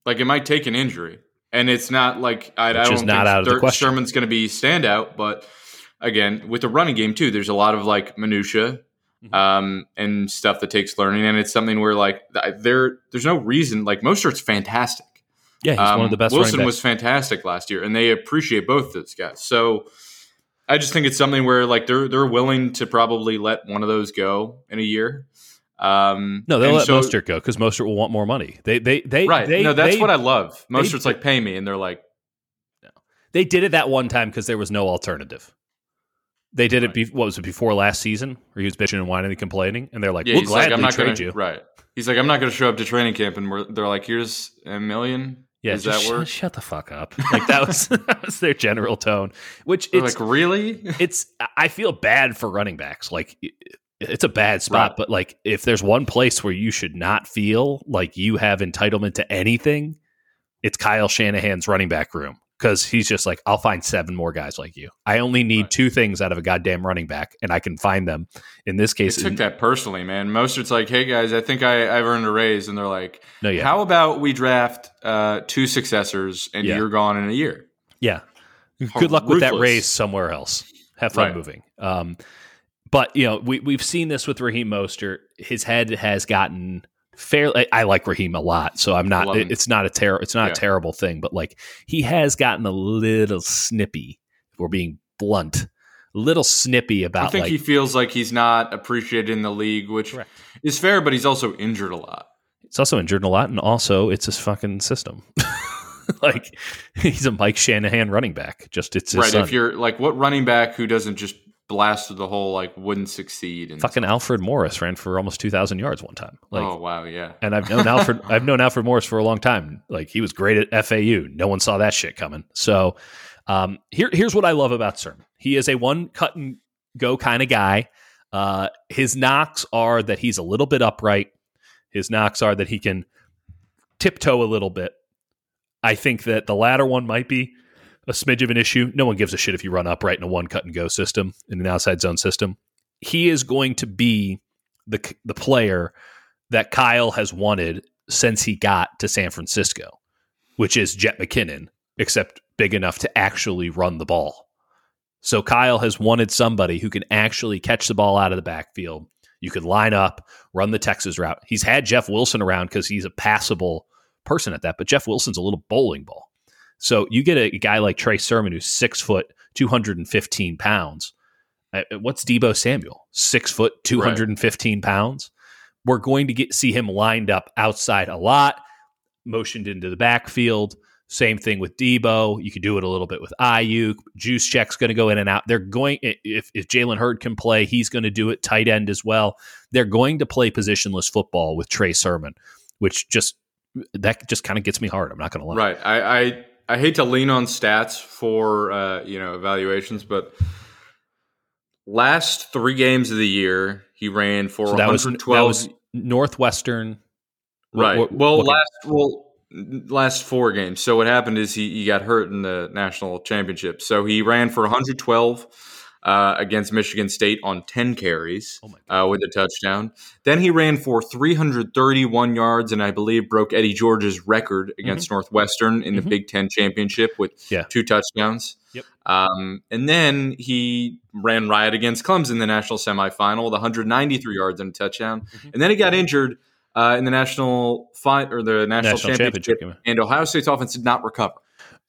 like it might take an injury, and it's not like I, I don't not out of the question. Sermon's going to be standout, but again, with the running game too, there's a lot of like minutia mm-hmm. um, and stuff that takes learning, and it's something where like there there's no reason like Mostert's fantastic. Yeah, he's um, one of the um, best. Wilson was fantastic last year, and they appreciate both of those guys. So I just think it's something where like they're they're willing to probably let one of those go in a year. Um, no, they'll let so, Mostert go because Mostert will want more money. They they they right. They, no, that's they, what I love. Mostert's they, like pay me, and they're like, no. They did it that one time because there was no alternative. They did right. it. Be, what was it before last season? Where he was bitching and whining and complaining, and they're like, yeah, "We'll gladly like, I'm not trade gonna, you." Right. He's like, "I'm not going to show up to training camp," and they're like, "Here's a million yeah, Does that work? Shut, shut, the fuck up. (laughs) Like that was (laughs) that was their general tone. Which it's like really. (laughs) It's I feel bad for running backs. Like it's a bad spot, right. but like if there's one place where you should not feel like you have entitlement to anything, it's Kyle Shanahan's running back room because he's just like, I'll find seven more guys like you. I only need right. two things out of a goddamn running back, and I can find them. In this case, I took in, that personally, man. Most it's like, hey guys, I think I, I've earned a raise, and they're like, no, yeah. How about we draft uh, two successors, and yeah. you're gone in a year? Yeah. Good luck with that raise somewhere else. Have fun right. moving. Um, but you know, we we've seen this with Raheem Mostert. His head has gotten fairly. I like Raheem a lot, so I'm not. It's not a ter- It's not yeah. a terrible thing, but like he has gotten a little snippy. If we're being blunt, a little snippy about. I think like, he feels like he's not appreciated in the league, which correct. is fair, but he's also injured a lot. He's also injured a lot, and also it's his fucking system. (laughs) like he's a Mike Shanahan running back. Just it's right. Son. If you're like what running back who doesn't just blasted the whole like wouldn't succeed. And Fucking Alfred Morris ran for almost two thousand yards one time. Like, oh wow, yeah. And I've known Alfred. (laughs) I've known Alfred Morris for a long time. Like he was great at FAU. No one saw that shit coming. So um, here, here's what I love about Sermon. He is a one cut and go kind of guy. Uh, his knocks are that he's a little bit upright. His knocks are that he can tiptoe a little bit. I think that the latter one might be a smidge of an issue. No one gives a shit if you run upright in a one cut and go system in an outside zone system. He is going to be the the player that Kyle has wanted since he got to San Francisco, which is Jet McKinnon, except big enough to actually run the ball. So Kyle has wanted somebody who can actually catch the ball out of the backfield. You could line up, run the Texas route. He's had Jeff Wilson around because he's a passable person at that, but Jeff Wilson's a little bowling ball. So you get a, guy like Trey Sermon who's six foot, 215 pounds. Uh, what's Deebo Samuel? Six foot, 215 right. pounds. We're going to get see him lined up outside a lot, motioned into the backfield. Same thing with Deebo. You could do it a little bit with Aiyuk. Juice check's going to go in and out. They're going if if Jalen Hurd can play, he's going to do it tight end as well. They're going to play positionless football with Trey Sermon, which just that just kind of gets me hard. I'm not going to lie. Right. I, I I hate to lean on stats for uh, you know evaluations, but last three games of the year he ran for so that 112. Was, that was Northwestern, right? What, what, well, what last well last four games. So what happened is he, he got hurt in the national championship. So he ran for 112 uh, against Michigan State on 10 carries oh uh, with a touchdown. Then he ran for 331 yards and I believe broke Eddie George's record against mm-hmm. Northwestern in the mm-hmm. Big Ten championship with yeah. two touchdowns. Yep. Um, and then he ran riot against Clemson in the national semifinal with 193 yards and a touchdown. Mm-hmm. And then he got injured uh, in the national fight or the national, national championship, championship, and Ohio State's offense did not recover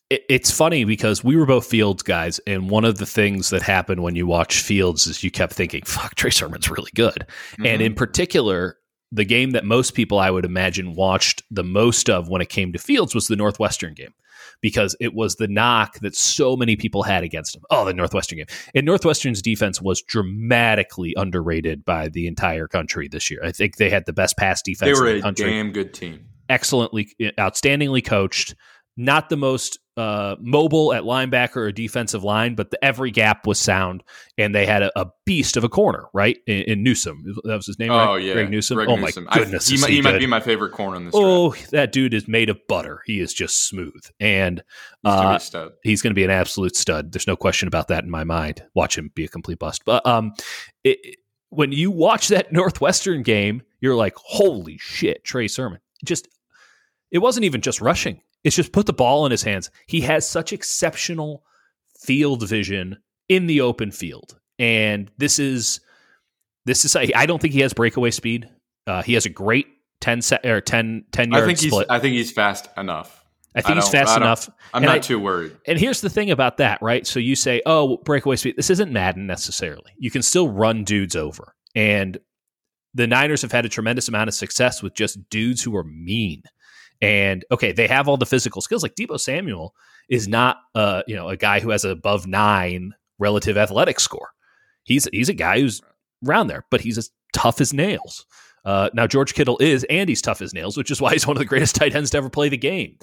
it, it's funny because we were both Fields guys, and one of the things that happened when you watch Fields is you kept thinking, "Fuck, Trey Sermon's really good," mm-hmm. and in particular, the game that most people I would imagine watched the most of when it came to Fields was the Northwestern game because it was the knock that so many people had against him. Oh, the Northwestern game. And Northwestern's defense was dramatically underrated by the entire country this year. I think they had the best pass defense they were in the country. a damn good team. Excellently, outstandingly coached. Not the most uh, mobile at linebacker or defensive line, but the, every gap was sound, and they had a, a beast of a corner, right? In, in, Newsome, that was his name. Oh right? yeah, Greg Newsome. Greg oh Newsome. my goodness, I, he, might, he might, be my favorite corner in this. Oh, draft. that dude is made of butter. He is just smooth, and uh, he's going to be an absolute stud. There's no question about that in my mind. Watch him be a complete bust. But um, it, when you watch that (laughs) Northwestern game, you're like, holy shit, Trey Sermon. Just it wasn't even just rushing. It's just put the ball in his hands. He has such exceptional field vision in the open field. And this is this is I don't think he has breakaway speed. Uh, he has a great 10 set or 10 10 yard I think split. He's, I think he's fast enough. I think I he's fast enough. I'm and not I, too worried. And here's the thing about that, right? So you say, "Oh, breakaway speed." This isn't Madden necessarily. You can still run dudes over. And the Niners have had a tremendous amount of success with just dudes who are mean. And okay, they have all the physical skills. Like Deebo Samuel is not uh, you know, a guy who has an above nine relative athletic score. He's he's a guy who's around there, but he's as tough as nails. Uh, now George Kittle is, and he's tough as nails, which is why (laughs) he's one of the greatest tight ends to ever play the game.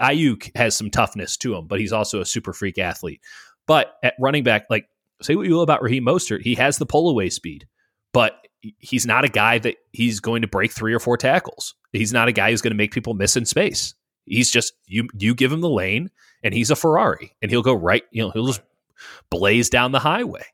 Aiyuk has some toughness to him, but he's also a super freak athlete. But at running back, like say what you will about Raheem Mostert, he has the pull away speed. but he's not a guy that he's going to break three or four tackles. He's not a guy who's going to make people miss in space. He's just you you give him the lane and he's a Ferrari and he'll go right, you know, he'll just blaze down the highway.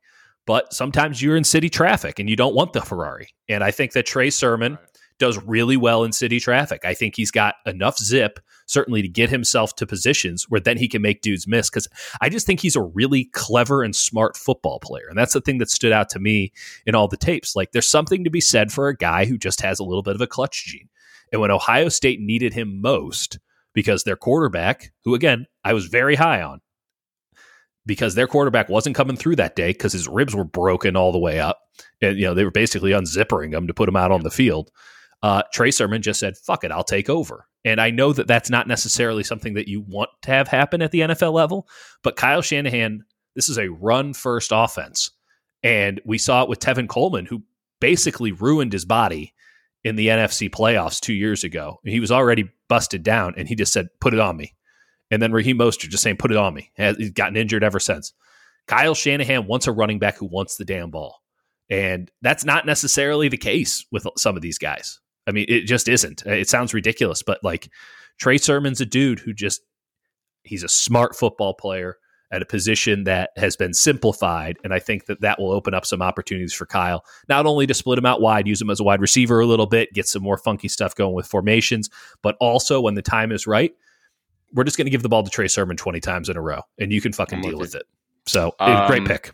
But sometimes you're in city traffic and you don't want the Ferrari. And I think that Trey Sermon does really well in city traffic. I think he's got enough zip, certainly, to get himself to positions where then he can make dudes miss. Because I just think he's a really clever and smart football player. And that's the thing that stood out to me in all the tapes. Like, there's something to be said for a guy who just has a little bit of a clutch gene. And when Ohio State needed him most, because their quarterback, who again, I was very high on, because their quarterback wasn't coming through that day because his ribs were broken all the way up. And, you know, they were basically unzippering him to put him out on the field. Uh, Trey Sermon just said, fuck it, I'll take over. And I know that that's not necessarily something that you want to have happen at the NFL level, but Kyle Shanahan, this is a run first offense. And we saw it with Tevin Coleman, who basically ruined his body in the NFC playoffs two years ago. He was already busted down, and he just said, put it on me. And then Raheem Mostert just saying, put it on me. He's gotten injured ever since. Kyle Shanahan wants a running back who wants the damn ball. And that's not necessarily the case with some of these guys. I mean, it just isn't. It sounds ridiculous, but like Trey Sermon's a dude who just, he's a smart football player at a position that has been simplified. And I think that that will open up some opportunities for Kyle, not only to split him out wide, use him as a wide receiver a little bit, get some more funky stuff going with formations, but also when the time is right, we're just going to give the ball to Trey Sermon 20 times in a row and you can fucking deal with it. So, um, great pick.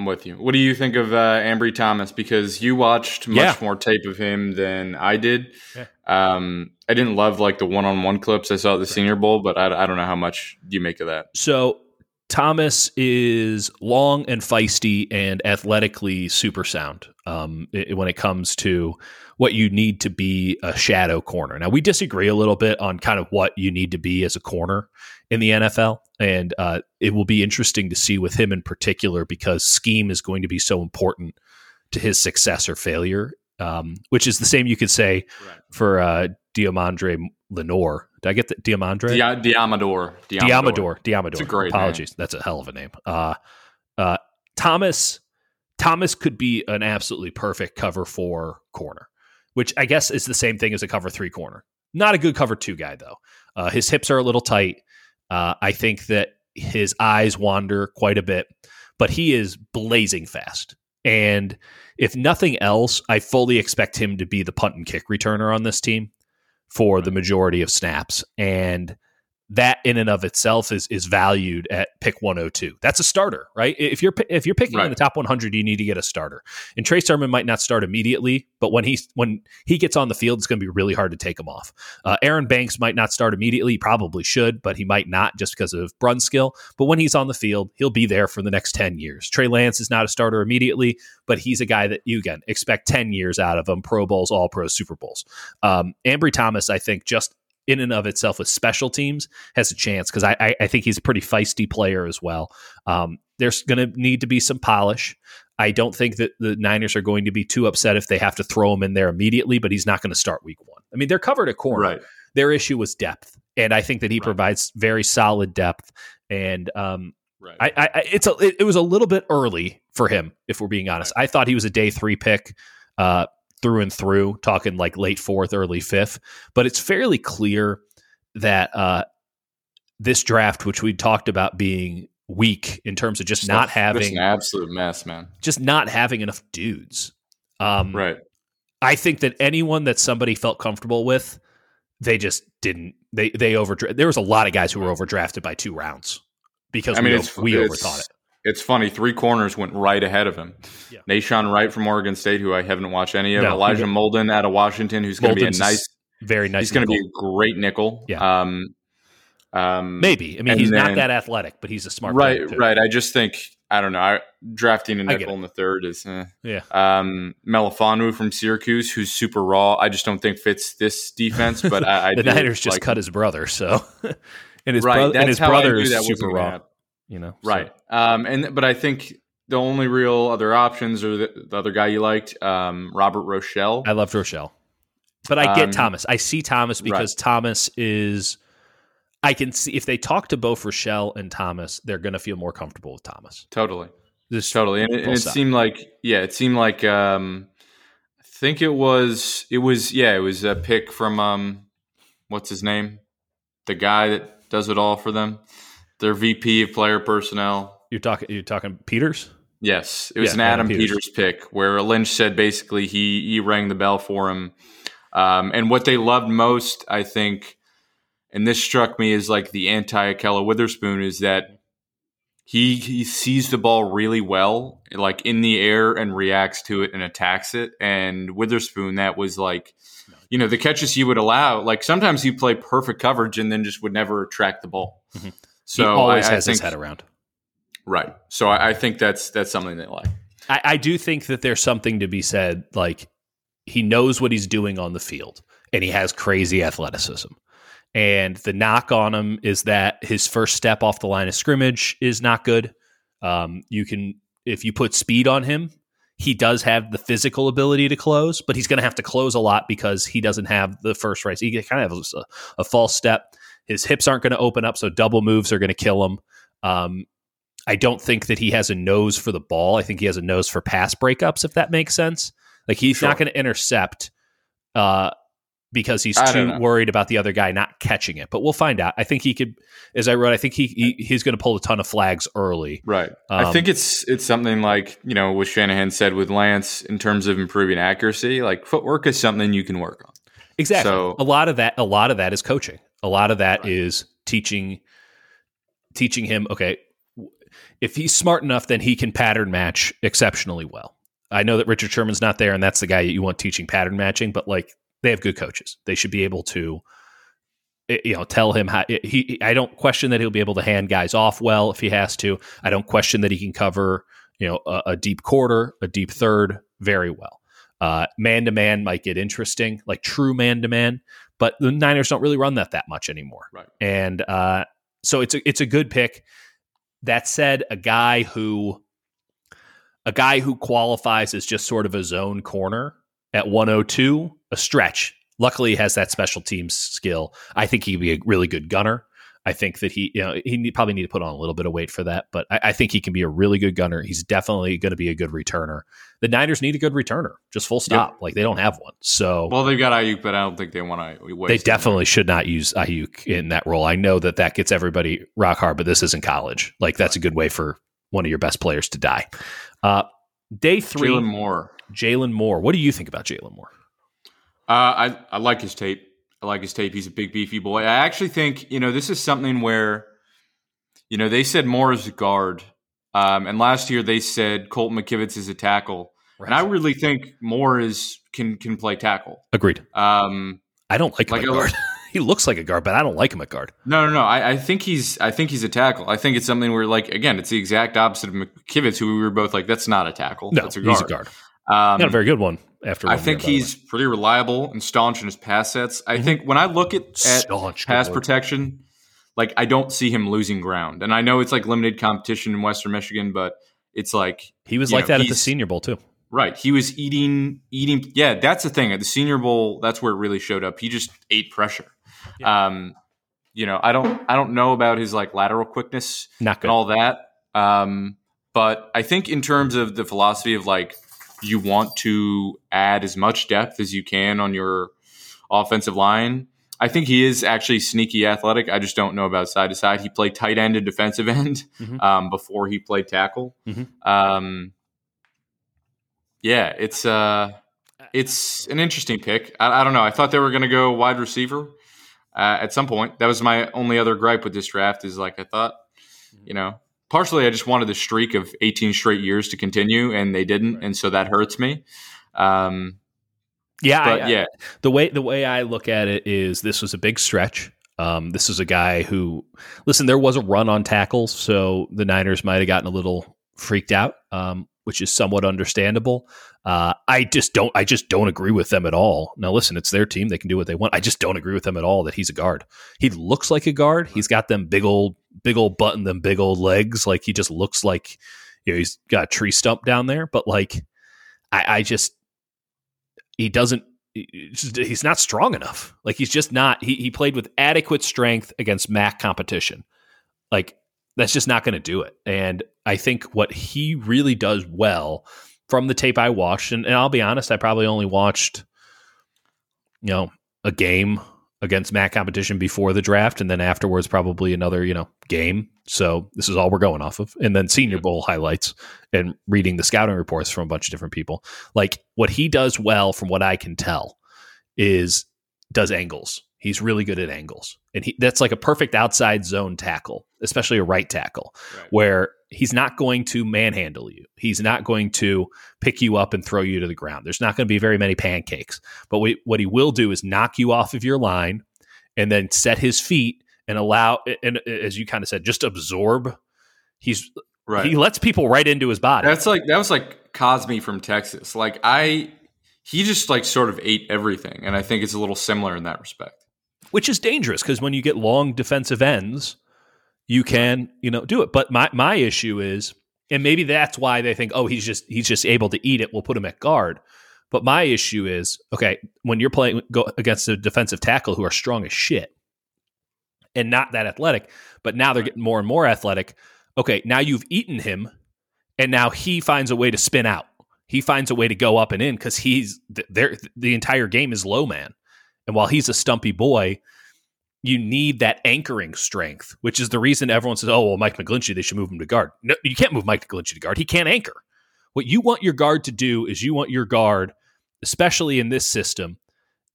I'm with you. What do you think of uh, Ambry Thomas? Because you watched much yeah. more tape of him than I did. Yeah. Um, I didn't love like the one-on-one clips I saw at the right. Senior Bowl, but I, I don't know how much you make of that. So Thomas is long and feisty and athletically super sound um, it, when it comes to what you need to be a shadow corner. Now, we disagree a little bit on kind of what you need to be as a corner in the NFL. And uh, it will be interesting to see with him in particular because scheme is going to be so important to his success or failure, um, which is the same you could say right. for uh, Deommodore Lenoir did I get the Diamandre? Dia- Diamador. Diamador. Diamador. A great Apologies. Name. That's a hell of a name. Uh, uh, Thomas Thomas could be an absolutely perfect cover four corner, which I guess is the same thing as a cover three corner. Not a good cover two guy though. Uh, his hips are a little tight. Uh, I think that his eyes wander quite a bit, but he is blazing fast. And if nothing else, I fully expect him to be the punt and kick returner on this team for the majority of snaps. And that in and of itself is is valued at pick 102. That's a starter, right? If you're if you're picking right. in the top 100, you need to get a starter. And Trey Sermon might not start immediately, but when he when he gets on the field, it's going to be really hard to take him off. Uh, Aaron Banks might not start immediately, probably should, but he might not just because of Brunskill. But when he's on the field, he'll be there for the next 10 years. Trey Lance is not a starter immediately, but he's a guy that you again expect 10 years out of him, Pro Bowls, All Pros, Super Bowls. Um, Ambry Thomas, I think, just in and of itself with special teams has a chance because I, I, I, think he's a pretty feisty player as well. Um, there's going to need to be some polish. I don't think that the Niners are going to be too upset if they have to throw him in there immediately, but he's not going to start week one. I mean, they're covered at corner. Right. Their issue was depth, and I think that he right. provides very solid depth. And um, right. I, I, it's a, it, it, was a little bit early for him, if we're being honest. Right. I thought he was a day three pick. Uh, through and through, talking like late fourth, early fifth. But it's fairly clear that uh, this draft, which we talked about being weak in terms of just not having an absolute mess, man, just not having enough dudes. Um, right. I think that anyone that somebody felt comfortable with, they just didn't. They they over. There was a lot of guys who were overdrafted by two rounds because I mean, we, it's, we it's, overthought it it's funny. Three corners went right ahead of him. Yeah. Nahshon Wright from Oregon State, who I haven't watched any of. No, Elijah Molden out of Washington, who's going to be a nice, very nice. He's going to be a great nickel. Yeah. Um, um, Maybe. I mean, he's then, not that athletic, but he's a smart. Right. Right. I just think I don't know. I, drafting a nickel in the third is eh. yeah. Um, from Syracuse, who's super raw. I just don't think fits this defense. But I, I (laughs) the Niners just like cut his brother, so (laughs) and his right, brother and his brother is super raw you know. Right. So. Um, and but I think the only real other options are the, the other guy you liked, um, Robert Rochell. I loved Rochell, but I get um, Thomas. I see Thomas because right. Thomas is. I can see if they talk to both Rochell and Thomas, they're going to feel more comfortable with Thomas. Totally. This totally, and it, and it seemed like yeah, it seemed like um, I think it was it was yeah, it was a pick from um what's his name? The guy that does it all for them. Their VP of player personnel. You're talking you're talking Peters? Yes. It was yeah, an Adam, Adam Peters. Peters. pick where Lynch said basically he he rang the bell for him. Um, and what they loved most, I think, and this struck me as like the anti Ahkello Witherspoon is that he he sees the ball really well, like in the air, and reacts to it and attacks it. And Witherspoon, that was like, you know, the catches he would allow. Like sometimes he play perfect coverage and then just would never track the ball. Mm-hmm. So he always I, has I think, his head around. Right. So I, I, think that's that's something they like. I, I do think that there's something to be said. Like he knows what he's doing on the field, and he has crazy athleticism. And the knock on him is that his first step off the line of scrimmage is not good. Um, you can, if you put speed on him, he does have the physical ability to close, but he's going to have to close a lot because he doesn't have the first race. He kind of has a, a false step. His hips aren't going to open up, so double moves are going to kill him. Um, I don't think that he has a nose for the ball. I think he has a nose for pass breakups, if that makes sense. Like he's sure. not going to intercept uh, because he's too worried about the other guy not catching it. But we'll find out. I think he could, as I wrote, I think he, he he's going to pull a ton of flags early. Right. Um, I think it's it's something like you know what Shanahan said with Lance in terms of improving accuracy. Like footwork is something you can work on. Exactly. So, a lot of that, a lot of that is coaching. A lot of that right. is teaching, teaching him. Okay, if he's smart enough, then he can pattern match exceptionally well. I know that Richard Sherman's not there, and that's the guy that you want teaching pattern matching. But like they have good coaches. They should be able to eh, you know tell him how he I don't question that he'll be able to hand guys off well if he has to. I don't question that he can cover, you know, a, a deep quarter, a deep third very well. Man to man might get interesting, like true man to man, but the Niners don't really run that that much anymore. Right. And uh, so it's a it's a good pick. That said, a guy who a guy who qualifies as just sort of a zone corner at 102 a stretch. Luckily, he has that special teams skill. I think he'd be a really good gunner. I think that he, you know, he probably need to put on a little bit of weight for that, but I, I think he can be a really good gunner. He's definitely going to be a good returner. The Niners need a good returner, just full stop. Yep. Like they don't have one. So well, they've got Aiyuk, but I don't think they want to. They definitely should not use Aiyuk in that role. I know that that gets everybody rock hard, but this isn't college. Like that's a good way for one of your best players to die. Uh, day three, Jaylon Moore. Jaylon Moore. What do you think about Jaylon Moore? Uh, I I like his tape. I like his tape. He's a big beefy boy. I actually think you know this is something where, you know, they said Moore is a guard, um, and last year they said Colton McKivitz is a tackle, right. and I really think Moore is can can play tackle. Agreed. Um, I don't like him like at guard. (laughs) he looks like a guard, but I don't like him at guard. No, no, no. I, I, think he's I think he's a tackle. I think it's something where like again, it's the exact opposite of McKivitz, who we were both like, that's not a tackle. No, that's a guard. he's a guard. Um, Not a very good one. After I think year, he's pretty reliable and staunch in his pass sets. I mm-hmm. think when I look at, at pass protection, like I don't see him losing ground. And I know it's like limited competition in Western Michigan, but it's like he was like know, that at the Senior Bowl too. Right. He was eating, eating. Yeah, that's the thing. At the Senior Bowl, that's where it really showed up. He just ate pressure. Yeah. Um, you know, I don't, I don't know about his like lateral quickness Not good. and all that. Um, but I think in terms of the philosophy of like you want to add as much depth as you can on your offensive line. I think he is actually sneaky athletic. I just don't know about side to side. He played tight end and defensive (laughs) end mm-hmm. um, before he played tackle. Mm-hmm. Um, yeah, it's uh, it's an interesting pick. I, I don't know. I thought they were going to go wide receiver uh, at some point. That was my only other gripe with this draft. Is like I thought, you know, partially I just wanted the streak of 18 straight years to continue, and they didn't, right. and so that hurts me. Um, yeah, but I, yeah. I, the way the way I look at it is this was a big stretch. Um, this is a guy who, listen, there was a run on tackles, so the Niners might have gotten a little freaked out, um, which is somewhat understandable. Uh, I just don't. I just don't agree with them at all. Now, listen, it's their team; they can do what they want. I just don't agree with them at all that he's a guard. He looks like a guard. He's got them big old, big old butt and them big old legs. Like he just looks like you know he's got a tree stump down there. But like, I, I just he doesn't. He's not strong enough. Like he's just not. He he played with adequate strength against MAC competition. Like that's just not going to do it. And I think what he really does well from the tape I watched, and, and I'll be honest, I probably only watched, you know, a game against MAC competition before the draft, and then afterwards probably another you know game. So this is all we're going off of, and then Senior Bowl highlights and reading the scouting reports from a bunch of different people. Like what he does well, from what I can tell, is does angles. He's really good at angles, and he that's like a perfect outside zone tackle, especially a right tackle, right. where he's not going to manhandle you. He's not going to pick you up and throw you to the ground. There's not going to be very many pancakes. But we, what he will do is knock you off of your line and then set his feet and allow and as you kind of said just absorb. He's right. He lets people right into his body. That's like that was like Cosmi from Texas. Like I he just like sort of ate everything and I think it's a little similar in that respect. Which is dangerous because when you get long defensive ends, you can you know do it. But my my issue is, and maybe that's why they think, oh, he's just he's just able to eat it. We'll put him at guard. But my issue is, okay, when you're playing go against a defensive tackle who are strong as shit and not that athletic, but now they're getting more and more athletic. Okay, now you've eaten him, and now he finds a way to spin out. He finds a way to go up and in because he's there. The entire game is low man, and while he's a stumpy boy, you need that anchoring strength, which is the reason everyone says, "Oh, well, Mike McGlinchey, they should move him to guard." No, you can't move Mike McGlinchey to guard. He can't anchor. What you want your guard to do is you want your guard, especially in this system,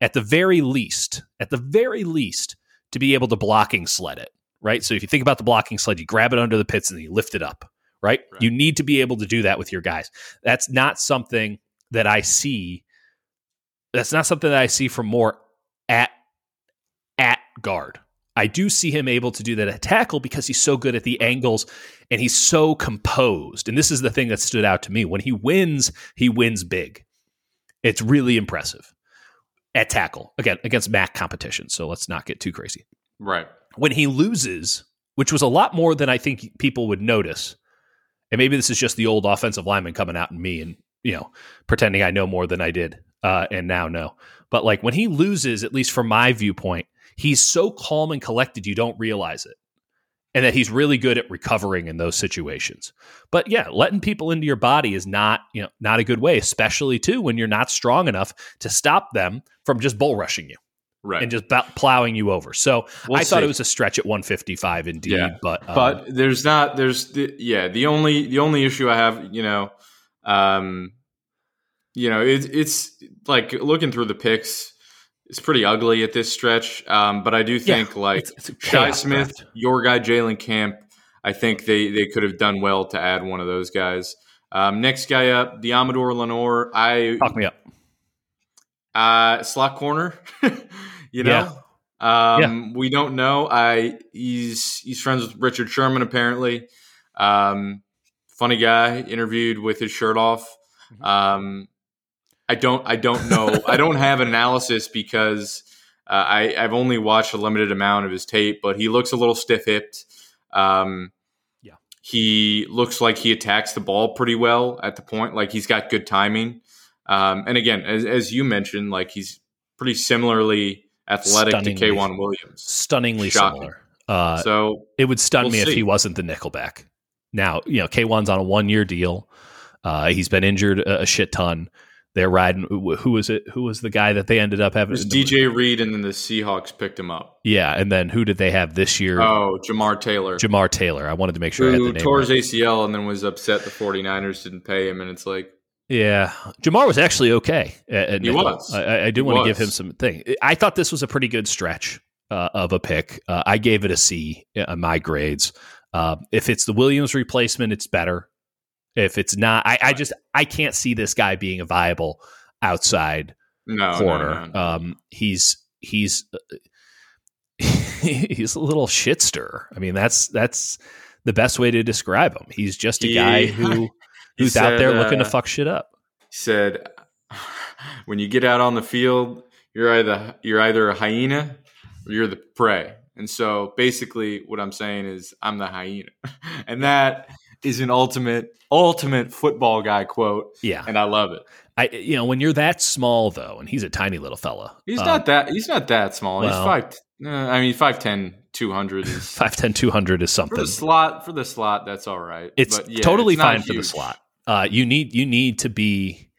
at the very least, at the very least, to be able to blocking sled it. Right. So if you think about the blocking sled, you grab it under the pits and you lift it up. Right? right. You need to be able to do that with your guys. That's not something that I see. That's not something that I see from Moore at at guard. I do see him able to do that at tackle because he's so good at the angles and he's so composed. And this is the thing that stood out to me. When he wins, he wins big. It's really impressive at tackle again against MAC competition. So let's not get too crazy. Right. When he loses, which was a lot more than I think people would notice, and maybe this is just the old offensive lineman coming out in me and you know pretending I know more than I did uh, and now know. But like when he loses, at least from my viewpoint, he's so calm and collected you don't realize it and that he's really good at recovering in those situations but yeah letting people into your body is not you know not a good way especially too when you're not strong enough to stop them from just bull rushing you right and just plowing you over so we'll i see. thought it was a stretch at 155 indeed yeah. but um, but there's not there's the, yeah the only the only issue i have you know um you know it, it's like looking through the picks it's pretty ugly at this stretch. Um, but I do think yeah, like it's, it's Shi Smith, draft. your guy Jalen Camp, I think they they could have done well to add one of those guys. Um, next guy up, Deommodore Lenoir. I talk me up. Uh, slot corner. (laughs) you know, yeah. Um, yeah. we don't know. I he's he's friends with Richard Sherman apparently. Um, funny guy. Interviewed with his shirt off. Mm-hmm. I don't. I don't know. (laughs) I don't have an analysis because uh, I, I've only watched a limited amount of his tape, but he looks a little stiff hipped. Um, yeah, he looks like he attacks the ball pretty well at the point. Like he's got good timing. Um, and again, as, as you mentioned, like he's pretty similarly athletic to K'Waun Williams. Stunningly Shocking. similar. Uh, so it would stun we'll me see. if he wasn't the nickelback. Now, you know, K'Waun's on a one year deal. Uh, he's been injured a, a shit ton they're riding. Who was it? Who was the guy that they ended up having? It was DJ Reed, and then the Seahawks picked him up. Yeah, and then who did they have this year? Oh, Jamar Taylor. Jamar Taylor. I wanted to make sure who I had the tore his ACL and then was upset the 49ers didn't pay him, and it's like. Yeah, Jamar was actually okay. At, he was. I, I do want to give him some thing. I thought this was a pretty good stretch uh, of a pick. Uh, I gave it a C on my grades. Uh, if it's the Williams replacement, it's better. If it's not, I, I just I can't see this guy being a viable outside no, corner. No, no, um, he's he's (laughs) he's a little shitster. I mean, that's that's the best way to describe him. He's just a guy (laughs) who who's said, out there looking to uh, fuck shit up. He said, (laughs) "When you get out on the field, you're either you're either a hyena or you're the prey." And so, basically, what I'm saying is, I'm the hyena, and that is an ultimate ultimate football guy quote. Yeah, and I love it. I you know when you're that small though, and he's a tiny little fella. He's um, not that. He's not that small. Well, he's five. Uh, I mean, 5'10", 200 is (laughs) 5'10", 200 is something. For the slot, for the slot, that's all right. It's but yeah, totally it's fine for the slot. Uh, you need you need to be.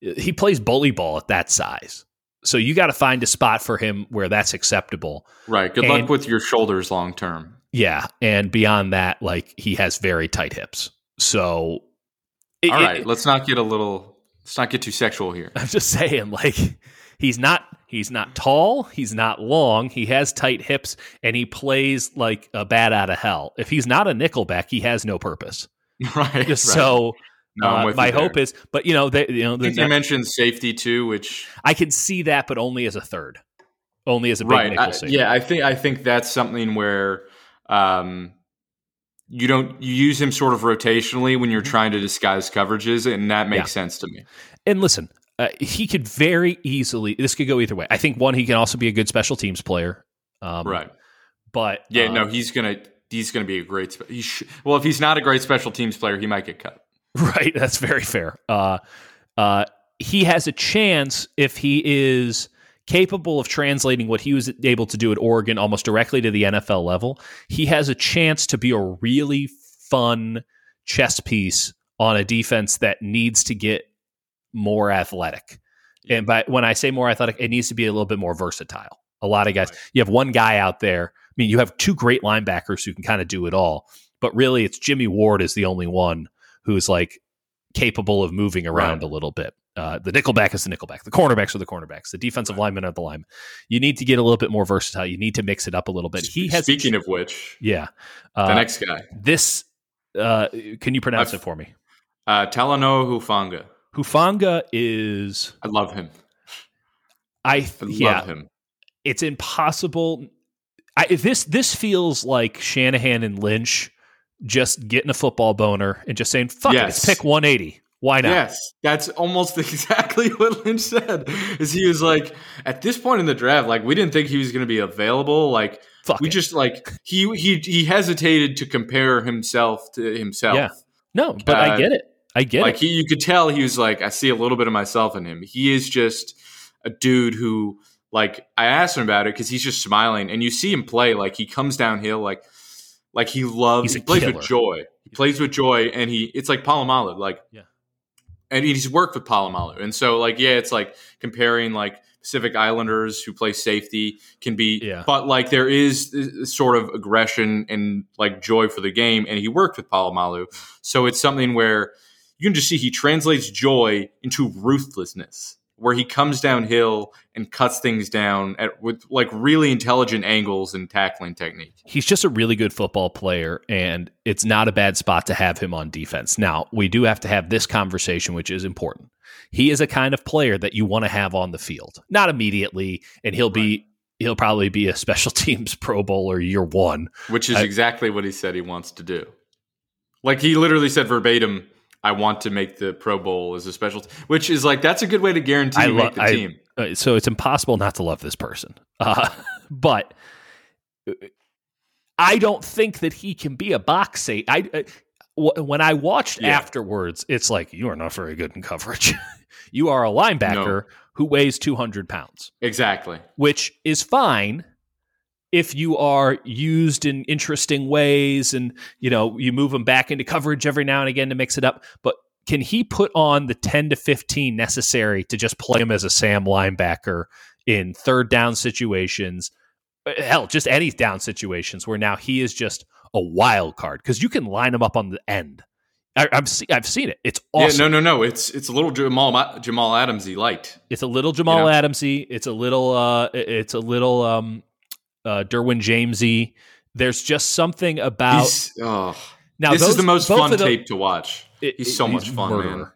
He plays bully ball at that size, so you got to find a spot for him where that's acceptable. Right. Good And- luck with your shoulders long term. Yeah, and beyond that, like he has very tight hips. So, it- All it- let's not get a little. Let's not get too sexual here. I'm just saying, like he's not he's not tall, he's not long, he has tight hips, and he plays like a bat out of hell. If he's not a nickelback, he has no purpose. (laughs) right. right. So No, uh, my hope is, but you know, they, you know, the, they mentioned safety too, which I can see that, but only as a third, only as a big right. I- yeah, I think I think that's something where um, you don't you use him sort of rotationally when you're Mhm. trying to disguise coverages, and that makes Yeah. sense to me. And listen, uh, he could very easily. This could go either way. I think one, he can also be a good special teams player. Um, right. But Yeah. uh, no, he's gonna he's gonna be a great. Spe- he sh- well, if he's not a great special teams player, he might get cut. (laughs) Right, that's very fair. Uh, uh, he has a chance if he is capable of translating what he was able to do at Oregon almost directly to the NFL level. He has a chance to be a really fun chess piece on a defense that needs to get more athletic. And by when I say more athletic, it needs to be a little bit more versatile. A lot of guys, Right. you have one guy out there. I mean, you have two great linebackers who can kind of do it all, but really, it's Jimmy Ward is the only one who's like capable of moving around Right. a little bit. Uh, the nickelback is the nickelback. The cornerbacks are the cornerbacks. The defensive linemen are the linemen. You need to get a little bit more versatile. You need to mix it up a little bit. He has Speaking of which, yeah. the Uh, next guy, this uh, can you pronounce I've- it for me? uh, Talanoa Hufanga. Hufanga is I love him. I I yeah. love him. it's impossible. I, this this feels like Shanahan and Lynch just getting a football boner and just saying, "Fuck it, let's pick 180. Why not?" Yes, that's almost (laughs) exactly what Lynch said. Is he was like at this point in the draft, like we didn't think he was going to be available. Like Fuck we it. just like he he he hesitated to compare himself to himself. Yeah. no, but I uh, get it. I get like it. he, you could tell he was like, I see a little bit of myself in him. He is just a dude who, like, I asked him about it because he's just smiling, and you see him play. Like he comes downhill, like, like he loves. He plays killer. with joy. He plays with joy, and he it's like Polamalu, like, Yeah. And he's worked with Polamalu, and so like, yeah, it's like comparing like Pacific Islanders who play safety can be, Yeah. but like there is this sort of aggression and like joy for the game, and he worked with Polamalu, so it's something where you can just see he translates joy into ruthlessness, where he comes downhill and cuts things down at with like really intelligent angles and tackling technique. He's just a really good football player, and it's not a bad spot to have him on defense. Now, we do have to have this conversation, which is important. He is a kind of player that you want to have on the field, not immediately, and he'll be. He'll probably be a special (laughs) teams Pro Bowler year one. Which is I- exactly what he said he wants to do. Like he literally said verbatim, "I want to make the Pro Bowl as a special," t-, which is like that's a good way to guarantee I you lo- make the I- team. Uh, so it's impossible not to love this person. Uh, (laughs) but uh, I don't think that he can be a box safety. I uh, when I watched Yeah. afterwards, it's like you are not very good in coverage. (laughs) you are a linebacker who weighs two hundred pounds, Exactly. which is fine if you are used in interesting ways and you know you move them back into coverage every now and again to mix it up. But can he put on the 10 to 15 necessary to just play him as a Sam linebacker in third down situations? Uh, Hell, just any down situations where now he is just a wild card because you can line him up on the end. I, I've, see, I've seen it. It's awesome. Yeah, no, no, no. It's it's a little Jamal Jamal Adams he liked. It's a little Jamal You know? Adamsy. It's a little. Uh, it's a little um, uh, Derwin Jamesy. There's just something about He's, oh, now. this those- is the most fun tape to watch. it- He's it- so much fun, man.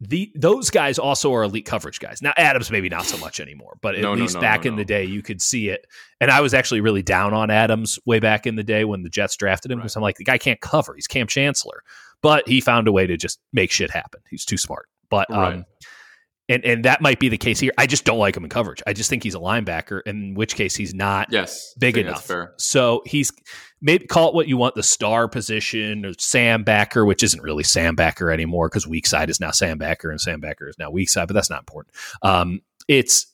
The those guys also are elite coverage guys. Now Adams maybe not so much anymore, but at No, least no, back no, in no. the day you could see it. And I was actually really down on Adams way back in the day when the Jets drafted him because I'm like the guy can't cover. He's Kam Chancellor, but he found a way to just make shit happen. He's too smart. But um, Right. And and that might be the case here. I just don't like him in coverage. I just think he's a linebacker, in which case he's not Yes, big enough. So he's maybe call it what you want the star position or Sam backer, which isn't really Sam backer anymore because weak side is now Sam backer and Sam backer is now weak side, but that's not important. Um, it's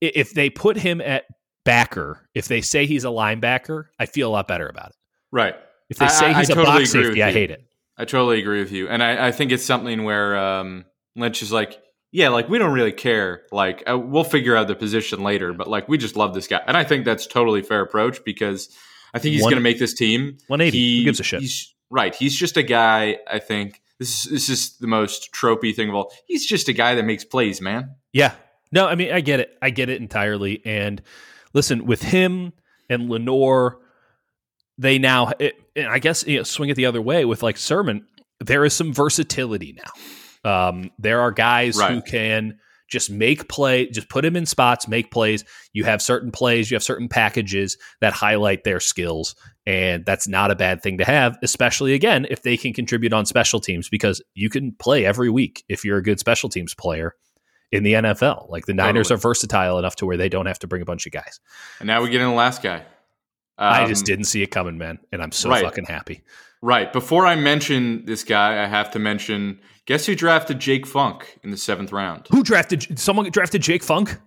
if they put him at backer, if they say he's a linebacker, I feel a lot better about it. Right. If they say I- he's I a totally box safety, I hate it. I totally agree with you, and I, I think it's something where um, Lynch is like, yeah, like we don't really care. Like uh, we'll figure out the position later, but like we just love this guy, and I think that's totally fair approach because I think he's going to make this team. 180. He, Who gives a shit? He's, right. He's just a guy. I think this is this is the most tropey thing of all. He's just a guy that makes plays, man. Yeah. No, I mean I get it. I get it entirely. And listen, with him and Lenoir, they now, it, I guess, you know, swing it the other way with like Sermon. There is some versatility now. Um, there are guys right. who can just make play, just put him in spots, make plays. You have certain plays, you have certain packages that highlight their skills, and that's not a bad thing to have, especially again if they can contribute on special teams because you can play every week if you're a good special teams player in the NFL. Like the Niners totally. are versatile enough to where they don't have to bring a bunch of guys. And now we get in the last guy. Um, I just didn't see it coming, man, and I'm so right. fucking happy. Right. Before I mention this guy, I have to mention guess who drafted Jake Funk in the seventh round? Who drafted someone drafted Jake Funk?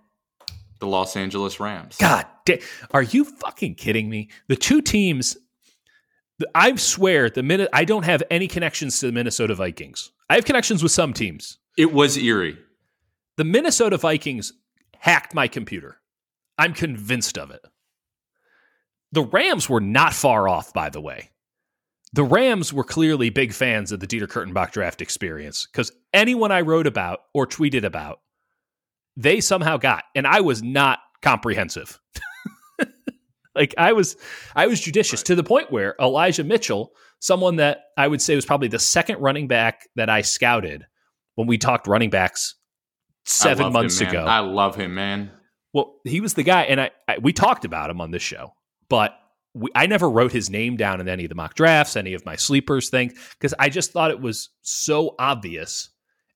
The Los Angeles Rams. God, da- are you fucking kidding me? The two teams. I swear, the minute I don't have any connections to the Minnesota Vikings. I have connections with some teams. It was eerie. The Minnesota Vikings hacked my computer. I'm convinced of it. The Rams were not far off, by the way. The Rams were clearly big fans of the Dieter Kurtenbach draft experience because anyone I wrote about or tweeted about, they somehow got, and I was not comprehensive. (laughs) like I was, I was judicious right. to the point where Elijah Mitchell, someone that I would say was probably the second running back that I scouted when we talked running backs seven months him, ago. I love him, man. Well, he was the guy, and I, I we talked about him on this show but we, I never wrote his name down in any of the mock drafts, any of my sleepers things, because I just thought it was so obvious.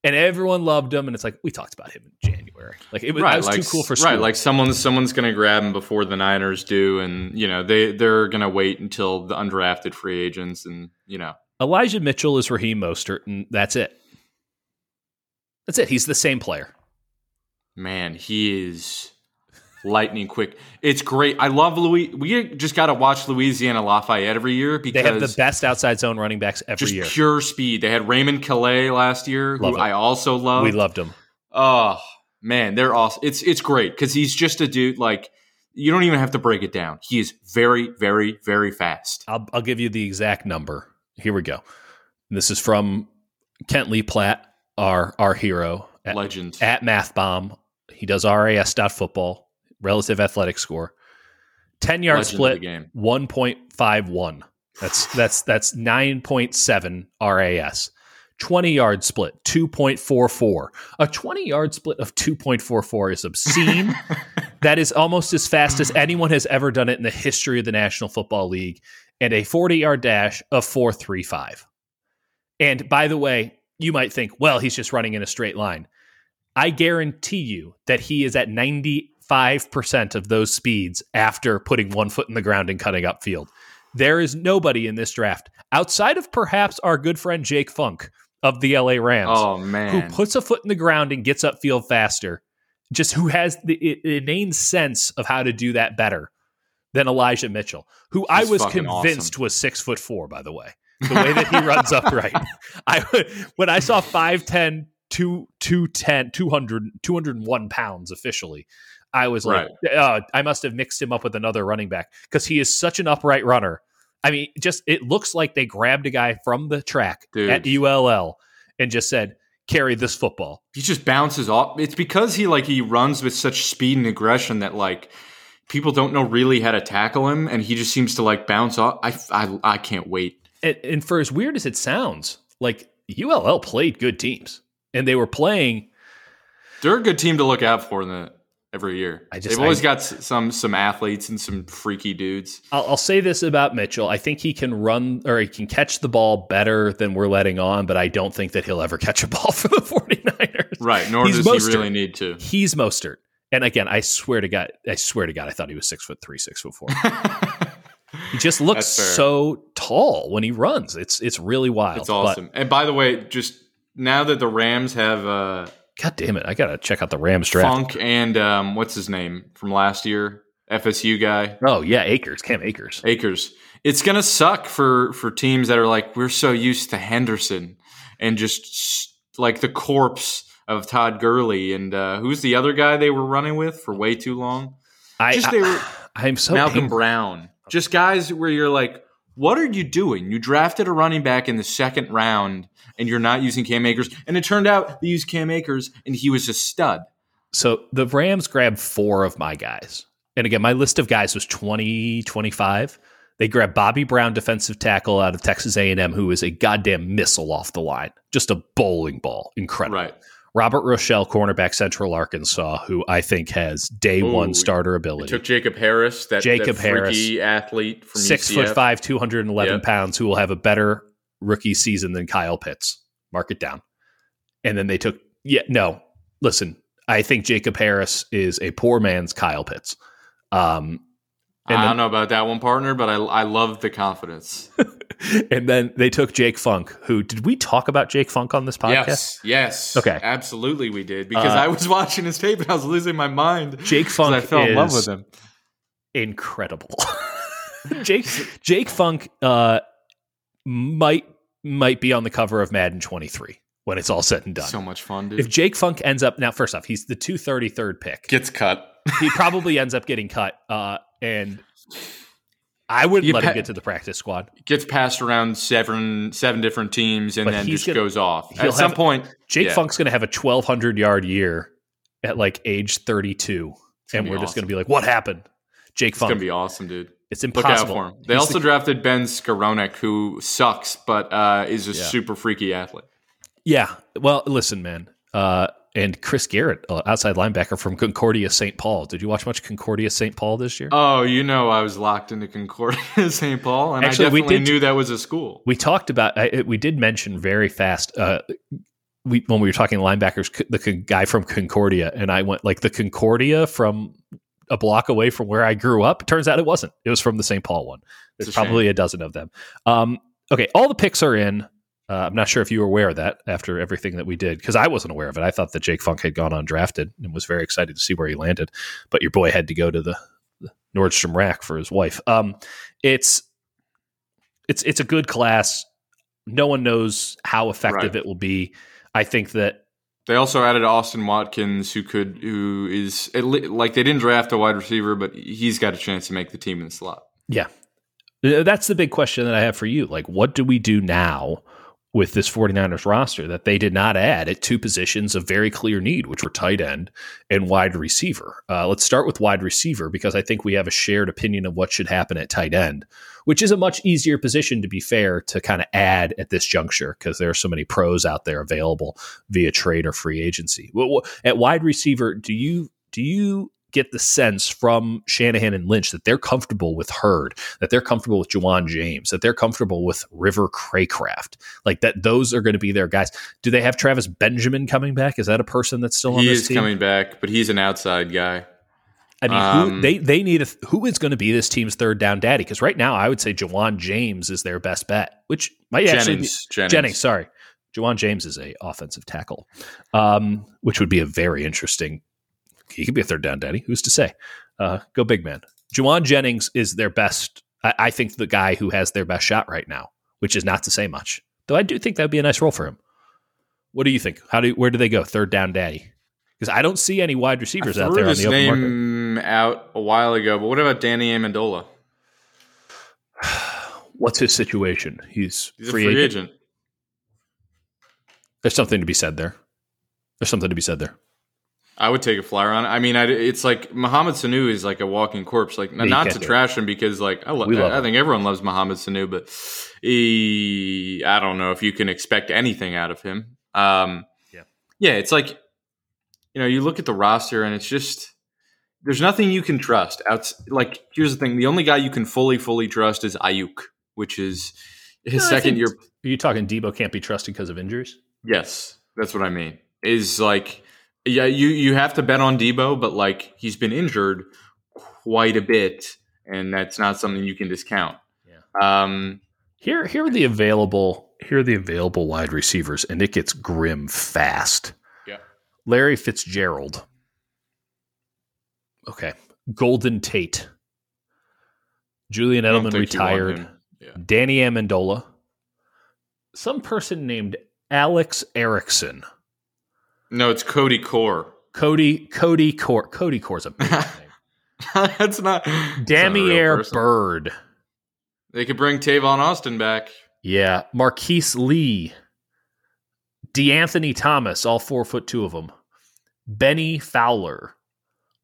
And everyone loved him, and it's like we talked about him in January. Like it was, right, was like, too cool for school. right. Like someone, someone's going to grab him before the Niners do, and you know they they're going to wait until the undrafted free agents, and you know Elijah Mitchell is Raheem Mostert, and that's it. That's it. He's the same player. Man, he is lightning quick. It's great. I love Louis. We just got to watch Louisiana Lafayette every year because they have the best outside zone running backs every just year. Pure speed. They had Raymond Calais last year, love who I also love. We loved him. Oh man, they're awesome. It's it's great because he's just a dude like. You don't even have to break it down. He is very, very, very fast. I'll, I'll give you the exact number. Here we go. This is from Kent Lee Platte, our our hero, at, legend at Math Bomb. He does RAS football relative athletic score. 10 yard split, 1.51. That's that's that's 9.7 RAS. 20 yard split, 2.44. A 20 yard split of 2.44 is obscene. (laughs) that is almost as fast as anyone has ever done it in the history of the National Football League. And a 40 yard dash of 4.35. And by the way, you might think, well, he's just running in a straight line. I guarantee you that he is at 90 5% of those speeds after putting one foot in the ground and cutting upfield. There is nobody in this draft outside of perhaps our good friend Jake Funk of the LA Rams. Oh, man. Who puts a foot in the ground and gets upfield faster, just who has the inane sense of how to do that better than Elijah Mitchell, who He's I was convinced awesome. was six foot four, by the way. The way that he runs (laughs) upright. I when I saw 5'10, 2, 210, 200, 201 pounds officially. I was like, right. oh, I must have mixed him up with another running back because he is such an upright runner. I mean, just it looks like they grabbed a guy from the track Dude. at ULL and just said, carry this football. He just bounces off. It's because he like he runs with such speed and aggression that like people don't know really how to tackle him, and he just seems to like bounce off. I I, I can't wait. And, and for as weird as it sounds, like ULL played good teams, and they were playing. They're a good team to look out for in the every year. I just, They've always I, got some some athletes and some freaky dudes. I'll, I'll, say this about Mitchell: I think he can run or he can catch the ball better than we're letting on, but I don't think that he'll ever (laughs) catch a ball for the 49ers. Right, nor He's does Mostert. he really need to. He's Mostert. And again, I swear to God, I swear to God, I thought he was six foot three, six foot four. (laughs) he just looks so tall when he runs. It's it's really wild. It's awesome. But, and by the way, just now that the Rams have uh, God damn it! I gotta check out the Rams draft. Funk and um, what's his name from last year? FSU guy. Oh yeah, Akers, Cam Akers. Akers. it's gonna suck for for teams that are like we're so used to Henderson and just like the corpse of Todd Gurley and uh, who's the other guy they were running with for way too long. I, just they were (sighs) I, am so Malcolm painful. Brown, just guys where you're like, what are you doing? You drafted a running back in the second round and you're not using Cam Akers, and it turned out they used Cam Akers and he was a stud. So the Rams grabbed four of my guys. And again, my list of guys was 20, 25. They grabbed Bobby Brown, defensive tackle out of Texas A&M, who is a goddamn missile off the line, just a bowling ball, incredible. Right. Robert Rochell, cornerback, Central Arkansas, who I think has day Ooh, one starter ability. Took Jacob Harris, that Jacob that Harris, athlete from six UCF. foot five, two hundred and eleven yep. pounds, who will have a better rookie season than Kyle Pitts. Mark it down. And then they took yeah no listen. I think Jacob Harris is a poor man's Kyle Pitts. Um, I don't know about that one, partner, but I I love the confidence. (laughs) and then they took Jake Funk. Who did we talk about Jake Funk on this podcast? Yes, yes, okay, absolutely, we did because uh, I was (laughs) watching his tape and I was losing my mind. Jake Funk, I fell in love with him. Incredible. (laughs) Jake Jake Funk uh, might might be on the cover of Madden 23 when it's all said and done. So much fun, dude. If Jake Funk ends up now, first off, he's the 233rd pick. Gets cut. He probably ends up getting cut. Uh, and I wouldn't let pa- him get to the practice squad. Gets passed around seven seven different teams and but then just gonna, goes off. At some point, Jake yeah. Funk's going to have a 1200 yard year at like age 32, and we're awesome. just going to be like, "What happened?" Jake it's Funk. It's going to be awesome, dude. It's impossible. Look out for him. They He's also the, drafted Ben Skowronek, who sucks, but uh, is a yeah. super freaky athlete. Yeah. Well, listen, man. Uh, and Chris Garrett, uh, outside linebacker from Concordia St. Paul. Did you watch much Concordia St. Paul this year? Oh, you know, I was locked into Concordia (laughs) St. Paul, and Actually, I definitely we did, knew that was a school. We talked about, I, we did mention very fast. Uh, we, when we were talking linebackers, the guy from Concordia, and I went like the Concordia from a block away from where I grew up. Turns out it wasn't. It was from the St. Paul one. There's a probably shame. a dozen of them. Um, okay, all the picks are in. Uh, I'm not sure if you were aware of that after everything that we did, because I wasn't aware of it. I thought that Jake Funk had gone undrafted and was very excited to see where he landed. But your boy had to go to the, the Nordstrom rack for his wife. Um, it's it's it's a good class. No one knows how effective right. it will be. I think that they also added Austin Watkins, who could who is like they didn't draft a wide receiver, but he's got a chance to make the team in the slot. Yeah, that's the big question that I have for you. Like, what do we do now? With this 49ers roster that they did not add at two positions of very clear need, which were tight end and wide receiver. Uh, let's start with wide receiver because I think we have a shared opinion of what should happen at tight end, which is a much easier position to be fair to kind of add at this juncture because there are so many pros out there available via trade or free agency. At wide receiver, do you do you get the sense from Shanahan and Lynch that they're comfortable with Hurd, that they're comfortable with Ja'Wuan James, that they're comfortable with River Cracraft. like that those are going to be their guys. Do they have Travis Benjamin coming back? Is that a person that's still on he this is team? coming back, but he's an outside guy. I mean, um, who, they they need a, who is going to be this team's third down daddy? Because right now, I would say Ja'Wuan James is their best bet, which might Jennings, actually be Jennings. Jennings. Sorry, Ja'Wuan James is a offensive tackle, um, which would be a very interesting he could be a third down daddy. Who's to say? Uh, go big man. Jauan Jennings is their best. I, I, think the guy who has their best shot right now, which is not to say much. Though I do think that would be a nice role for him. What do you think? How do where do they go? Third down daddy. Because I don't see any wide receivers out there on the open name market. out a while ago, but what about Danny Amendola? (sighs) What's his situation? He's, He's free, free agent. agent. There's something to be said there. There's something to be said there. I would take a flyer on it. I mean, I, it's like Mohamed Sanu is like a walking corpse. Like, not to trash him because, like, I, lo- I, I think everyone loves Mohamed Sanu, but he, I don't know if you can expect anything out of him. Um, yeah, yeah, it's like, you know, you look at the roster and it's just there's nothing you can trust. Out like, here's the thing: the only guy you can fully, fully trust is Aiyuk, which is his no, second year. Are you talking Deebo can't be trusted because of injuries? Yes, that's what I mean. Is like yeah, you you have to bet on Deebo, but like he's been injured quite a bit, and that's not something you can discount. Yeah. Um, here here are the available here are the available wide receivers, and it gets grim fast. Yeah. Larry Fitzgerald. Okay. Golden Tate. Julian Edelman retired. Yeah. Danny Amendola, some person named Alex Erickson. No, it's Cody Core. Cody Cody Core. Cody Core's a big (laughs) name. that's not Damiere Byrd. They could bring Tavon Austin back. Yeah, Marquise Lee, DeAnthony Thomas, all four foot two of them. Bennie Fowler,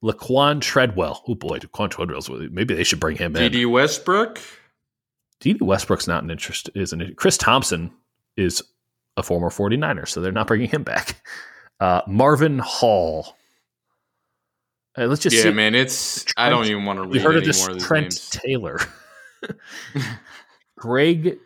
Laquon Treadwell. Oh boy, Laquon Treadwell's maybe they should bring him in. Dede Westbrook. Dede Westbrook's not an interest, isn't it? Chris Thompson is a former 49er, so they're not bringing him back. (laughs) Uh, Marvin Hall. Uh, let's just yeah, see. man. It's Trent, I don't even want to read You heard of any this more of these Trent names. Taylor, (laughs) Greg.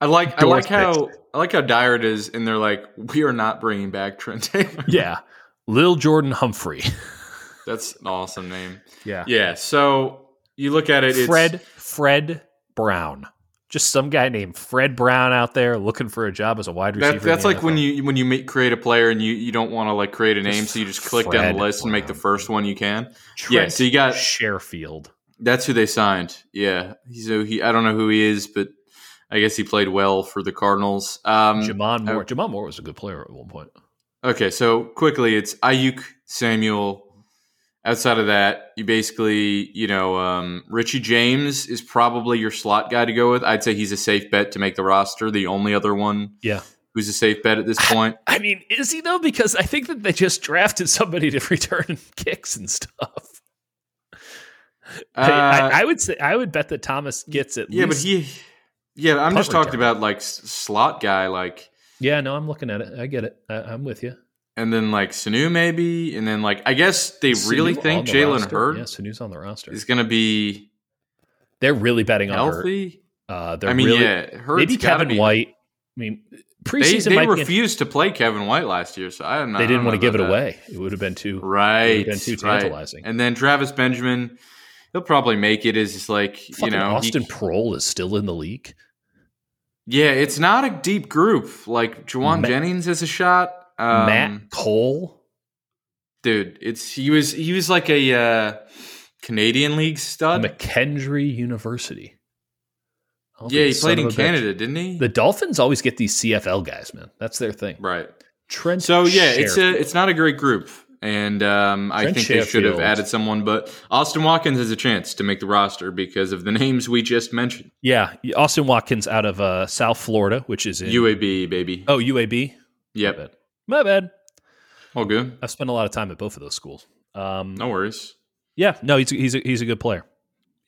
I like I like how I like how dire it is, and they're like, we are not bringing back Trent Taylor. (laughs) Yeah, Lil Jordan Humphrey. (laughs) That's an awesome name. Yeah, Yeah. So you look at it, it's, Fred Fred Brown. Just some guy named Fred Brown out there looking for a job as a wide receiver. That, that's like when you when you make, create a player and you, you don't want to like create a name, so you just click down the list and make the first one you can. Trent yeah, so you got- Sherfield. That's who they signed. Yeah. So he I don't know who he is, but I guess he played well for the Cardinals. Um, Jamon uh, Moore. Jamon Moore was a good player at one point. Okay, so quickly, it's Aiyuk, Samuel. Outside of that, you basically, you know, um, Richie James is probably your slot guy to go with. I'd say he's a safe bet to make the roster. The only other one Yeah. who's a safe bet at this point. I mean, is he though? Because I think that they just drafted somebody to (laughs) return kicks and stuff. I- Uh, I, I would say I would bet that Thomas gets it. yeah, but he, yeah, I'm just talking return. about like slot guy, like, Yeah, no, I'm looking at it. I get it. I, I'm with you. And then like Sanu maybe, and then like I guess they really Sanu on think Jalen. Hurd Yeah, Sanu's on the roster. is going to be They're really betting on Hurd. healthy. Uh, they're I mean, really, yeah, Hurd's maybe Kevin be- White. I mean, They, preseason they be- refused to play Kevin White last year, so I don't know. they didn't want to give it that. away. It would have been too. Right. been too right. tantalizing. And then Travis Benjamin, he'll probably make it as just like, you Fucking know, he- Austin Proehl is still in the league. yeah, it's not a deep group. Like Jawan Ma- Jennings has a shot. Um, Matt Cole. dude, it's he was he was like a uh, Canadian League stud. McKendree University. Yeah, he played in a bitch. Canada, didn't he? The Dolphins always get these CFL guys, man. That's their thing. right. Trent. So yeah, it's a it's not a great group, and um, I think they should have added someone. But Austin Watkins has a chance to make the roster because of the names we just mentioned. yeah. Austin Watkins out of uh, South Florida, which is in UAB baby. oh UAB. yep, My bad. All good. I've spent a lot of time at both of those schools. Um, No worries. Yeah, no, he's he's a, he's a good player.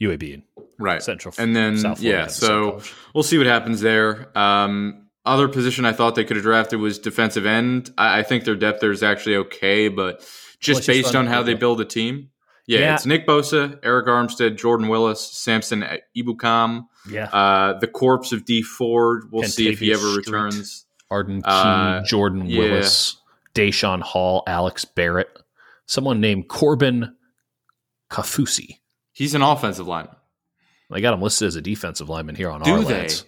UAB Right. Central, And then South Florida yeah, have the same so we'll see what happens there. Um, other position I thought they could have drafted was defensive end. I, I think their depth there is actually okay, but just just based on how they build a team. Yeah, Yeah. it's Nick Bosa, Arik Armstead, Jordan Willis, Samson Ebukam, yeah, uh, the corpse of Dee Ford. We'll see if he ever Street. returns. Arden Key, uh, Jordan yeah. Willis, Deshaun Hall, Alex Barrett, someone named Corbin Kaufusi. He's an offensive lineman. I got him listed as a defensive lineman here on Do our they? lands.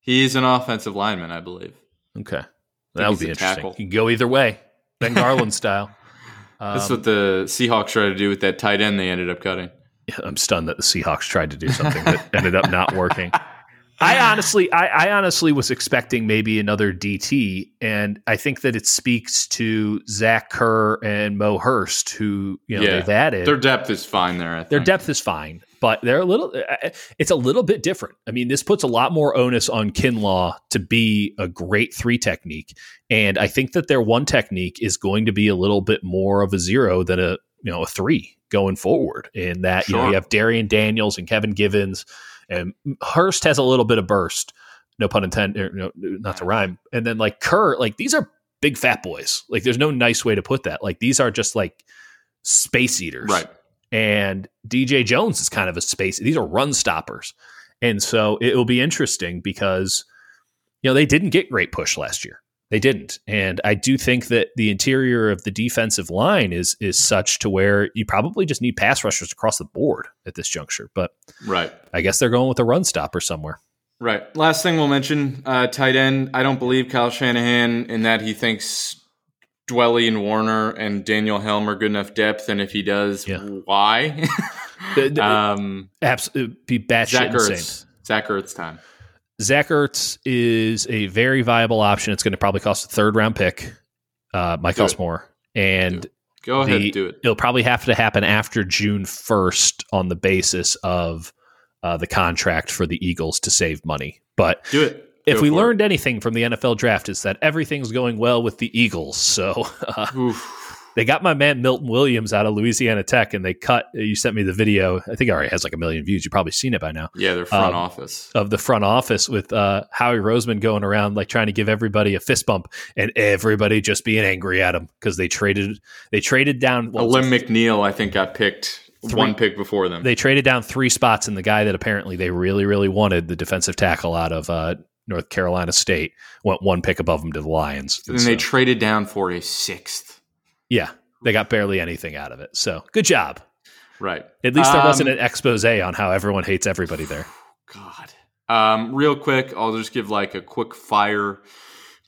He is an offensive lineman, I believe. Okay, that would be a interesting. tackle. You go either way, Ben Garland style. (laughs) That's Um, what the Seahawks tried to do with that tight end they ended up cutting. I'm stunned that the Seahawks tried to do something that ended up not working. (laughs) I honestly, I, I honestly was expecting maybe another DT, and I think that it speaks to Zach Kerr and Mo Hurst, who you know Yeah. they've added. Their depth is fine there. I think. Their depth is fine, but they're a little. It's a little bit different. I mean, this puts a lot more onus on Kinlaw to be a great three technique, and I think that their one technique is going to be a little bit more of a zero than a you know a three going forward. In that you know you have Darrion Daniels and Kevin Givens, and Hurst has a little bit of burst. No pun intended. Er, no, not to rhyme. And then like Kerr, like these are big fat boys. Like there's no nice way to put that. Like these are just like space eaters right. and DJ Jones is kind of a space. These are run stoppers, and so it will be interesting because you know they didn't get great push last year. They didn't, and I do think that the interior of the defensive line is is such to where you probably just need pass rushers across the board at this juncture. But Right. I guess they're going with a run stopper somewhere. Right. Last thing we'll mention, uh, tight end. I don't believe Kyle Shanahan in that he thinks Dwelley and Warner and Daniel Helm are good enough depth, and if he does, yeah. why? (laughs) um, Absolutely, be batshit insane. Zach Ertz time. Zach Ertz is a very viable option. It's going to probably cost a third round pick. Uh, might cost more, and go ahead, the, do it. It'll probably have to happen after June first on the basis of uh, the contract for the Eagles to save money. But do it. If we learned it. anything from the NFL draft, is that everything's going well with the Eagles. So (laughs) uh, they got my man Milton Williams out of Louisiana Tech, and they cut. You sent me the video. I think it already has like a million views. You've probably seen it by now. Yeah, their front um, office of the front office with uh, Howie Roseman going around like trying to give everybody a fist bump, and everybody just being angry at him because they traded they traded down. Alim McNeill, I think, got picked. Three, one pick before them. They traded down three spots, and the guy that apparently they really, really wanted, the defensive tackle out of uh, North Carolina State, went one pick above him to the Lions. And, and so, they traded down for a sixth. Yeah, they got barely anything out of it. So good job. Right. At least there um, wasn't an expose on how everyone hates everybody there. (sighs) God. Um, real quick, I'll just give like a quick fire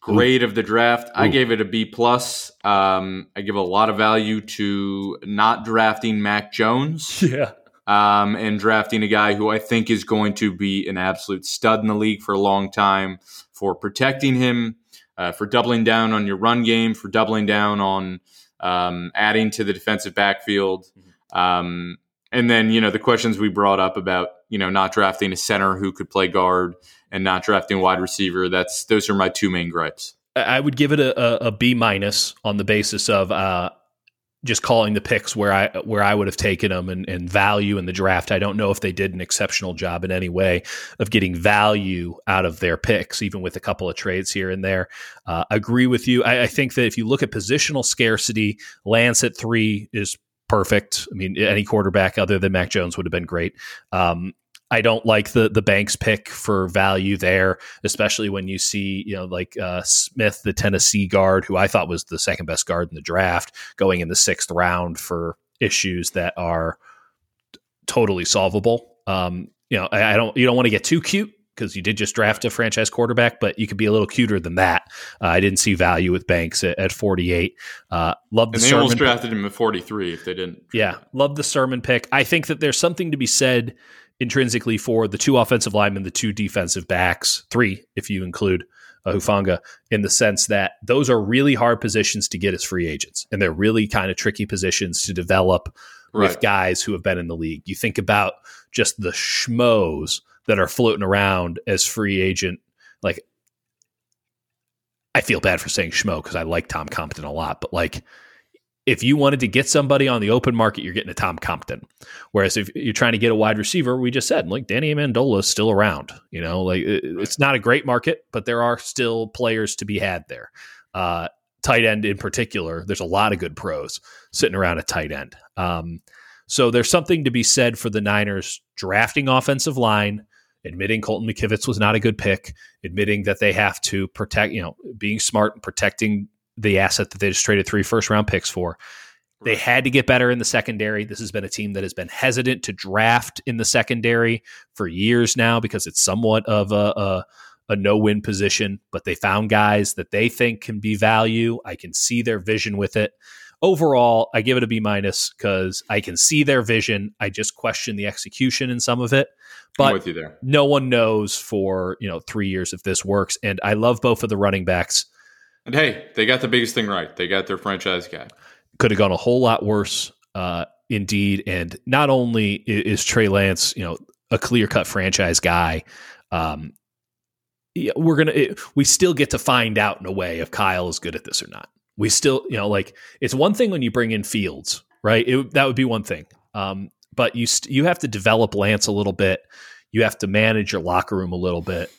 grade Ooh. of the draft. Ooh. I gave it a B plus. Um, I give a lot of value to not drafting Mac Jones. (laughs) Yeah. Um, and drafting a guy who I think is going to be an absolute stud in the league for a long time, for protecting him, uh, for doubling down on your run game, for doubling down on um, adding to the defensive backfield. Mm-hmm. Um, and then, you know, the questions we brought up about, you know, not drafting a center who could play guard and not drafting wide receiver. That's those are my two main gripes. I would give it a, a, a B minus on the basis of uh, just calling the picks where I where I would have taken them and, and value in the draft. I don't know if they did an exceptional job in any way of getting value out of their picks, even with a couple of trades here and there. Uh, agree with you. I, I, think that if you look at positional scarcity, Lance at three is perfect. I mean, any quarterback other than Mac Jones would have been great. Um, I don't like the the Banks pick for value there, especially when you see you know like uh, Smith, the Tennessee guard, who I thought was the second best guard in the draft, going in the sixth round for issues that are totally solvable. Um, you know, I, I don't you don't want to get too cute because you did just draft a franchise quarterback, but you could be a little cuter than that. Uh, I didn't see value with Banks at, at 48. Uh, love the and they Sermon almost drafted him at 43 if they didn't. Yeah, love the Sermon pick. I think that there's something to be said intrinsically for the two offensive linemen, the two defensive backs, three if you include uh, Hufanga, in the sense that those are really hard positions to get as free agents, and they're really kind of tricky positions to develop right. with guys who have been in the league. You think about just the schmoes that are floating around as free agent, like. I feel bad for saying schmo because I like Tom Compton a lot, but like if you wanted to get somebody on the open market, you're getting a Tom Compton. Whereas if you're trying to get a wide receiver, we just said like Danny Amendola is still around. You know, like it's not a great market, but there are still players to be had there. Uh, tight end in particular, there's a lot of good pros sitting around a tight end. Um, so there's something to be said for the Niners drafting offensive line, admitting Colton McKivitz was not a good pick, admitting that they have to protect, you know, being smart and protecting the asset that they just traded three first round picks for. They had to get better in the secondary. This has been a team that has been hesitant to draft in the secondary for years now because it's somewhat of a, a, a no win position, but they found guys that they think can be value. I can see their vision with it. Overall, I give it a B minus because I can see their vision. I just question the execution in some of it. But no one knows for you know three years if this works. And I love both of the running backs. And hey, they got the biggest thing right. They got their franchise guy. Could have gone a whole lot worse, uh, indeed. And not only is Trey Lance, you know, a clear cut franchise guy, um, we're gonna it, we still get to find out in a way if Kyle is good at this or not. We still, you know, like it's one thing when you bring in Fields, right? It, that would be one thing. Um, but you st- you have to develop Lance a little bit. You have to manage your locker room a little bit.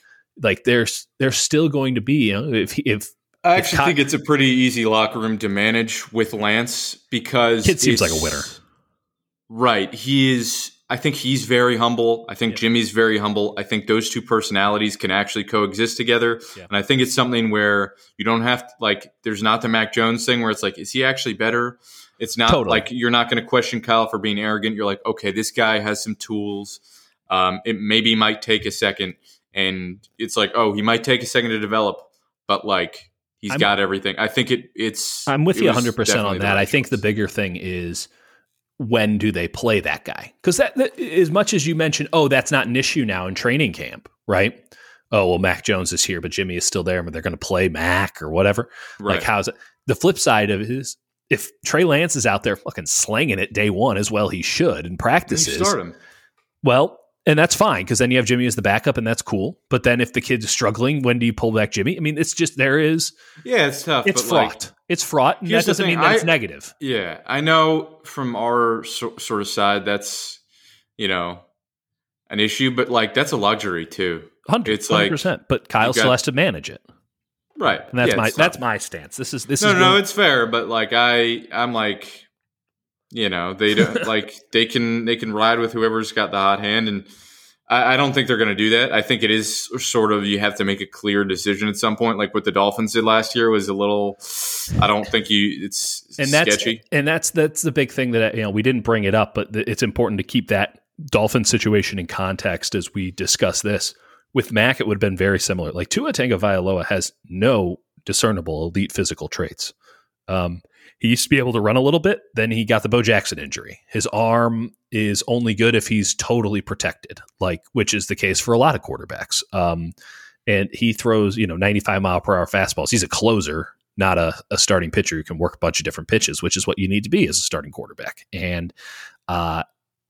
Like there's there's still going to be, you know, if if I actually think it's a pretty easy locker room to manage with Lance because it seems like a winner. Right. He is I think he's very humble. I think yeah. Jimmy's very humble. I think those two personalities can actually coexist together. Yeah. And I think it's something where you don't have to like there's not the Mac Jones thing where it's like, is he actually better? It's not totally. like you're not going to question Kyle for being arrogant. You're like, okay, this guy has some tools. Um, it maybe might take a second, and it's like, oh, he might take a second to develop, but like He's I'm, got everything. I think it. It's. I'm with it you 100 percent on that. I think the bigger thing is when do they play that guy? Because that, that, as much as you mentioned, oh, that's not an issue now in training camp, right? Oh well, Mac Jones is here, but Jimmy is still there, but they're going to play Mac or whatever. Right. Like, how's it? The flip side of it is if Trey Lance is out there fucking slanging it day one as well, he should in practices. Start him. Well, and that's fine because then you have Jimmy as the backup, and that's cool. But then if the kid's struggling, when do you pull back Jimmy? I mean, it's just there is. Yeah, it's tough. It's fraught. Like, it's fraught. And that doesn't mean that I, it's negative. Yeah, I know from our so, sort of side that's you know an issue, but like that's a luxury too. 100, it's like 100%, but Kyle got, still has to manage it. Right. And that's yeah, my that's my stance. This is this no, is no, no, it's fair, but like I I'm like you know, they don't (laughs) like they can they can ride with whoever's got the hot hand and I, I don't think they're going to do that. I think it is sort of you have to make a clear decision at some point, like what the Dolphins did last year was a little. I don't think you. It's and that's sketchy. and that's that's the big thing that you know we didn't bring it up, but it's important to keep that Dolphin situation in context as we discuss this with Mac, it would have been very similar. Like Tua Tagovailoa has no discernible elite physical traits. Um, he used to be able to run a little bit. Then he got the Bo Jackson injury. His arm is only good if he's totally protected, like which is the case for a lot of quarterbacks. Um, and he throws, you know, 95 mile per hour fastballs. He's a closer, not a, a, starting pitcher who can work a bunch of different pitches, which is what you need to be as a starting quarterback. And uh,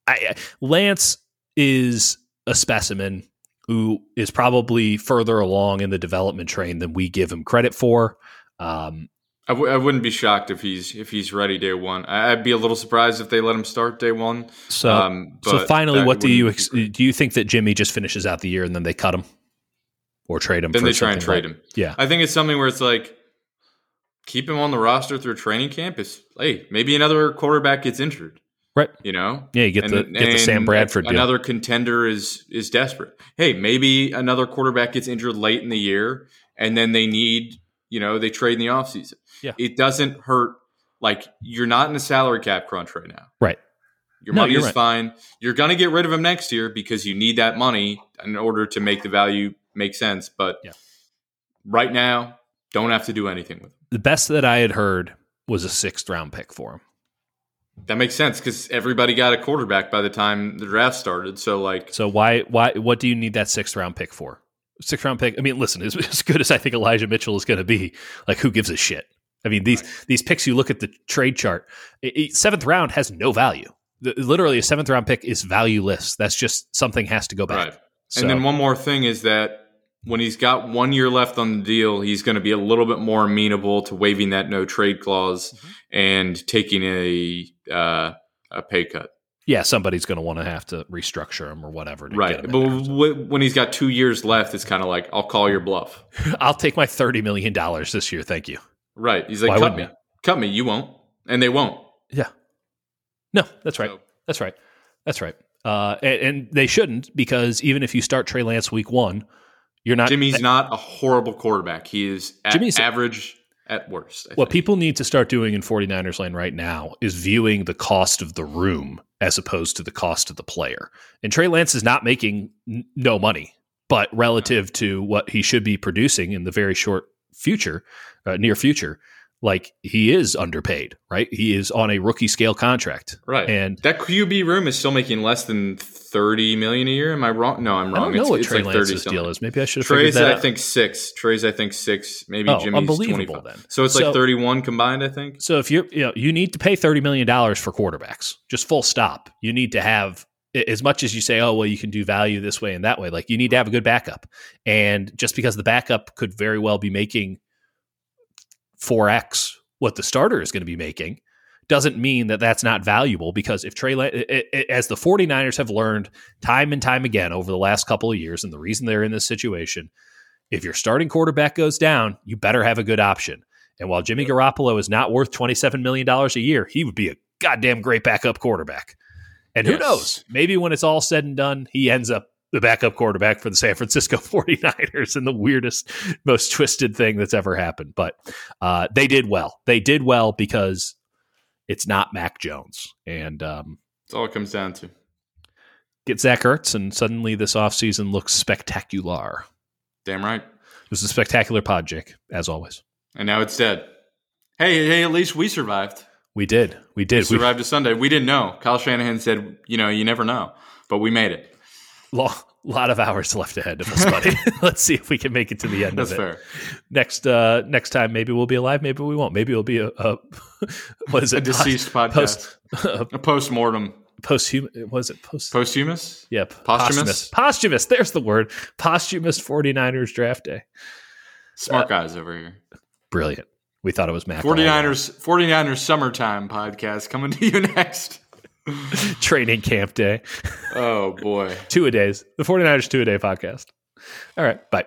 I, Lance is a specimen who is probably further along in the development train than we give him credit for. Um, I w- I wouldn't be shocked if he's if he's ready day one. I'd be a little surprised if they let him start day one. So, um, so finally, what do you ex- do? You think that Jimmy just finishes out the year and then they cut him or trade him? Then they try and trade like, him. Yeah, I think it's something where it's like keep him on the roster through training camp. Is hey, maybe another quarterback gets injured. Right. You know? Yeah, you get and, the get the Sam Bradford deal. Another contender is is desperate. Hey, maybe another quarterback gets injured late in the year and then they need, you know, they trade in the offseason. Yeah. It doesn't hurt like you're not in a salary cap crunch right now. Right. Your no, money is right. fine. You're going to get rid of him next year because you need that money in order to make the value make sense, but yeah. right now, don't have to do anything with him. The best that I had heard was a 6th round pick for him. That makes sense because everybody got a quarterback by the time the draft started. So like, so why why what do you need that sixth round pick for? Sixth round pick. I mean, listen, as, (laughs) as good as I think Elijah Mitchell is going to be, like who gives a shit? I mean these right. these picks. You look at the trade chart. It, it, seventh round has no value. The, literally, a seventh round pick is valueless. That's just something has to go back. Right. So, and then one more thing is that when he's got one year left on the deal, he's going to be a little bit more amenable to waiving that no trade clause mm-hmm. and taking a uh, a pay cut. Yeah, somebody's going to want to have to restructure him or whatever. right, but w- when he's got two years left, it's kind of like I'll call your bluff. (laughs) I'll take my thirty million dollars this year. Thank you. Right. He's like, Why cut me, you? cut me. You won't, and they won't. Yeah. No, that's right. So. That's right. That's right. Uh, and, and, they shouldn't because even if you start Trey Lance week one, you're not. Jimmy's not a horrible quarterback. He is Jimmy's average at worst. I what think. people need to start doing in 49ers land right now is viewing the cost of the room as opposed to the cost of the player. And Trey Lance is not making n- no money, but relative to what he should be producing in the very short future, uh, near future, like he is underpaid, right? He is on a rookie scale contract, right? And that QB room is still making less than thirty million a year. Am I wrong? No, I'm wrong. I don't know it's, what it's Trey like Lance's deal is. Maybe I should have Trey's. I think six. Trey's. I think six. Maybe oh, Jimmy's unbelievable 25. then. So it's so, like thirty one combined. I think. So if you're you know you need to pay thirty million dollars for quarterbacks, just full stop. You need to have as much as you say, oh, well, you can do value this way and that way, like you need to have a good backup. And just because the backup could very well be making 4x what the starter is going to be making doesn't mean that that's not valuable because if Trey, as the 49ers have learned time and time again over the last couple of years, and the reason they're in this situation, if your starting quarterback goes down, you better have a good option. And while Jimmy Garoppolo is not worth $27 million a year, he would be a goddamn great backup quarterback. And who yes. knows? Maybe when it's all said and done, he ends up the backup quarterback for the San Francisco (laughs) 49ers and the weirdest, most twisted thing that's ever happened. But uh, they did well. They did well because it's not Mac Jones. And um, that's all it comes down to. Get Zach Ertz, and suddenly this offseason looks spectacular. Damn right. It was a spectacular pod, Jake, as always. And now it's dead. Hey, hey, at least we survived. We did. We did. We survived we, a Sunday. We didn't know. Kyle Shanahan said, you know, you never know. But we made it. Long, lot of hours left ahead of us, buddy. (laughs) (laughs) Let's see if we can make it to the end That's of it. Fair. Next uh next time maybe we'll be alive, maybe we won't. Maybe it'll be a, a (laughs) what is it? A deceased post, podcast. Post, a post mortem. Posthum was it post posthumous? Yep. Posthumous? posthumous. Posthumous. There's the word. Posthumous 49ers draft day. Smart uh, guys over here. Brilliant. We thought it was Mac. 49ers 49ers summertime podcast coming to you (laughs) next. Training camp day. Oh boy. two a days. The 49ers two a day podcast. All right. Bye.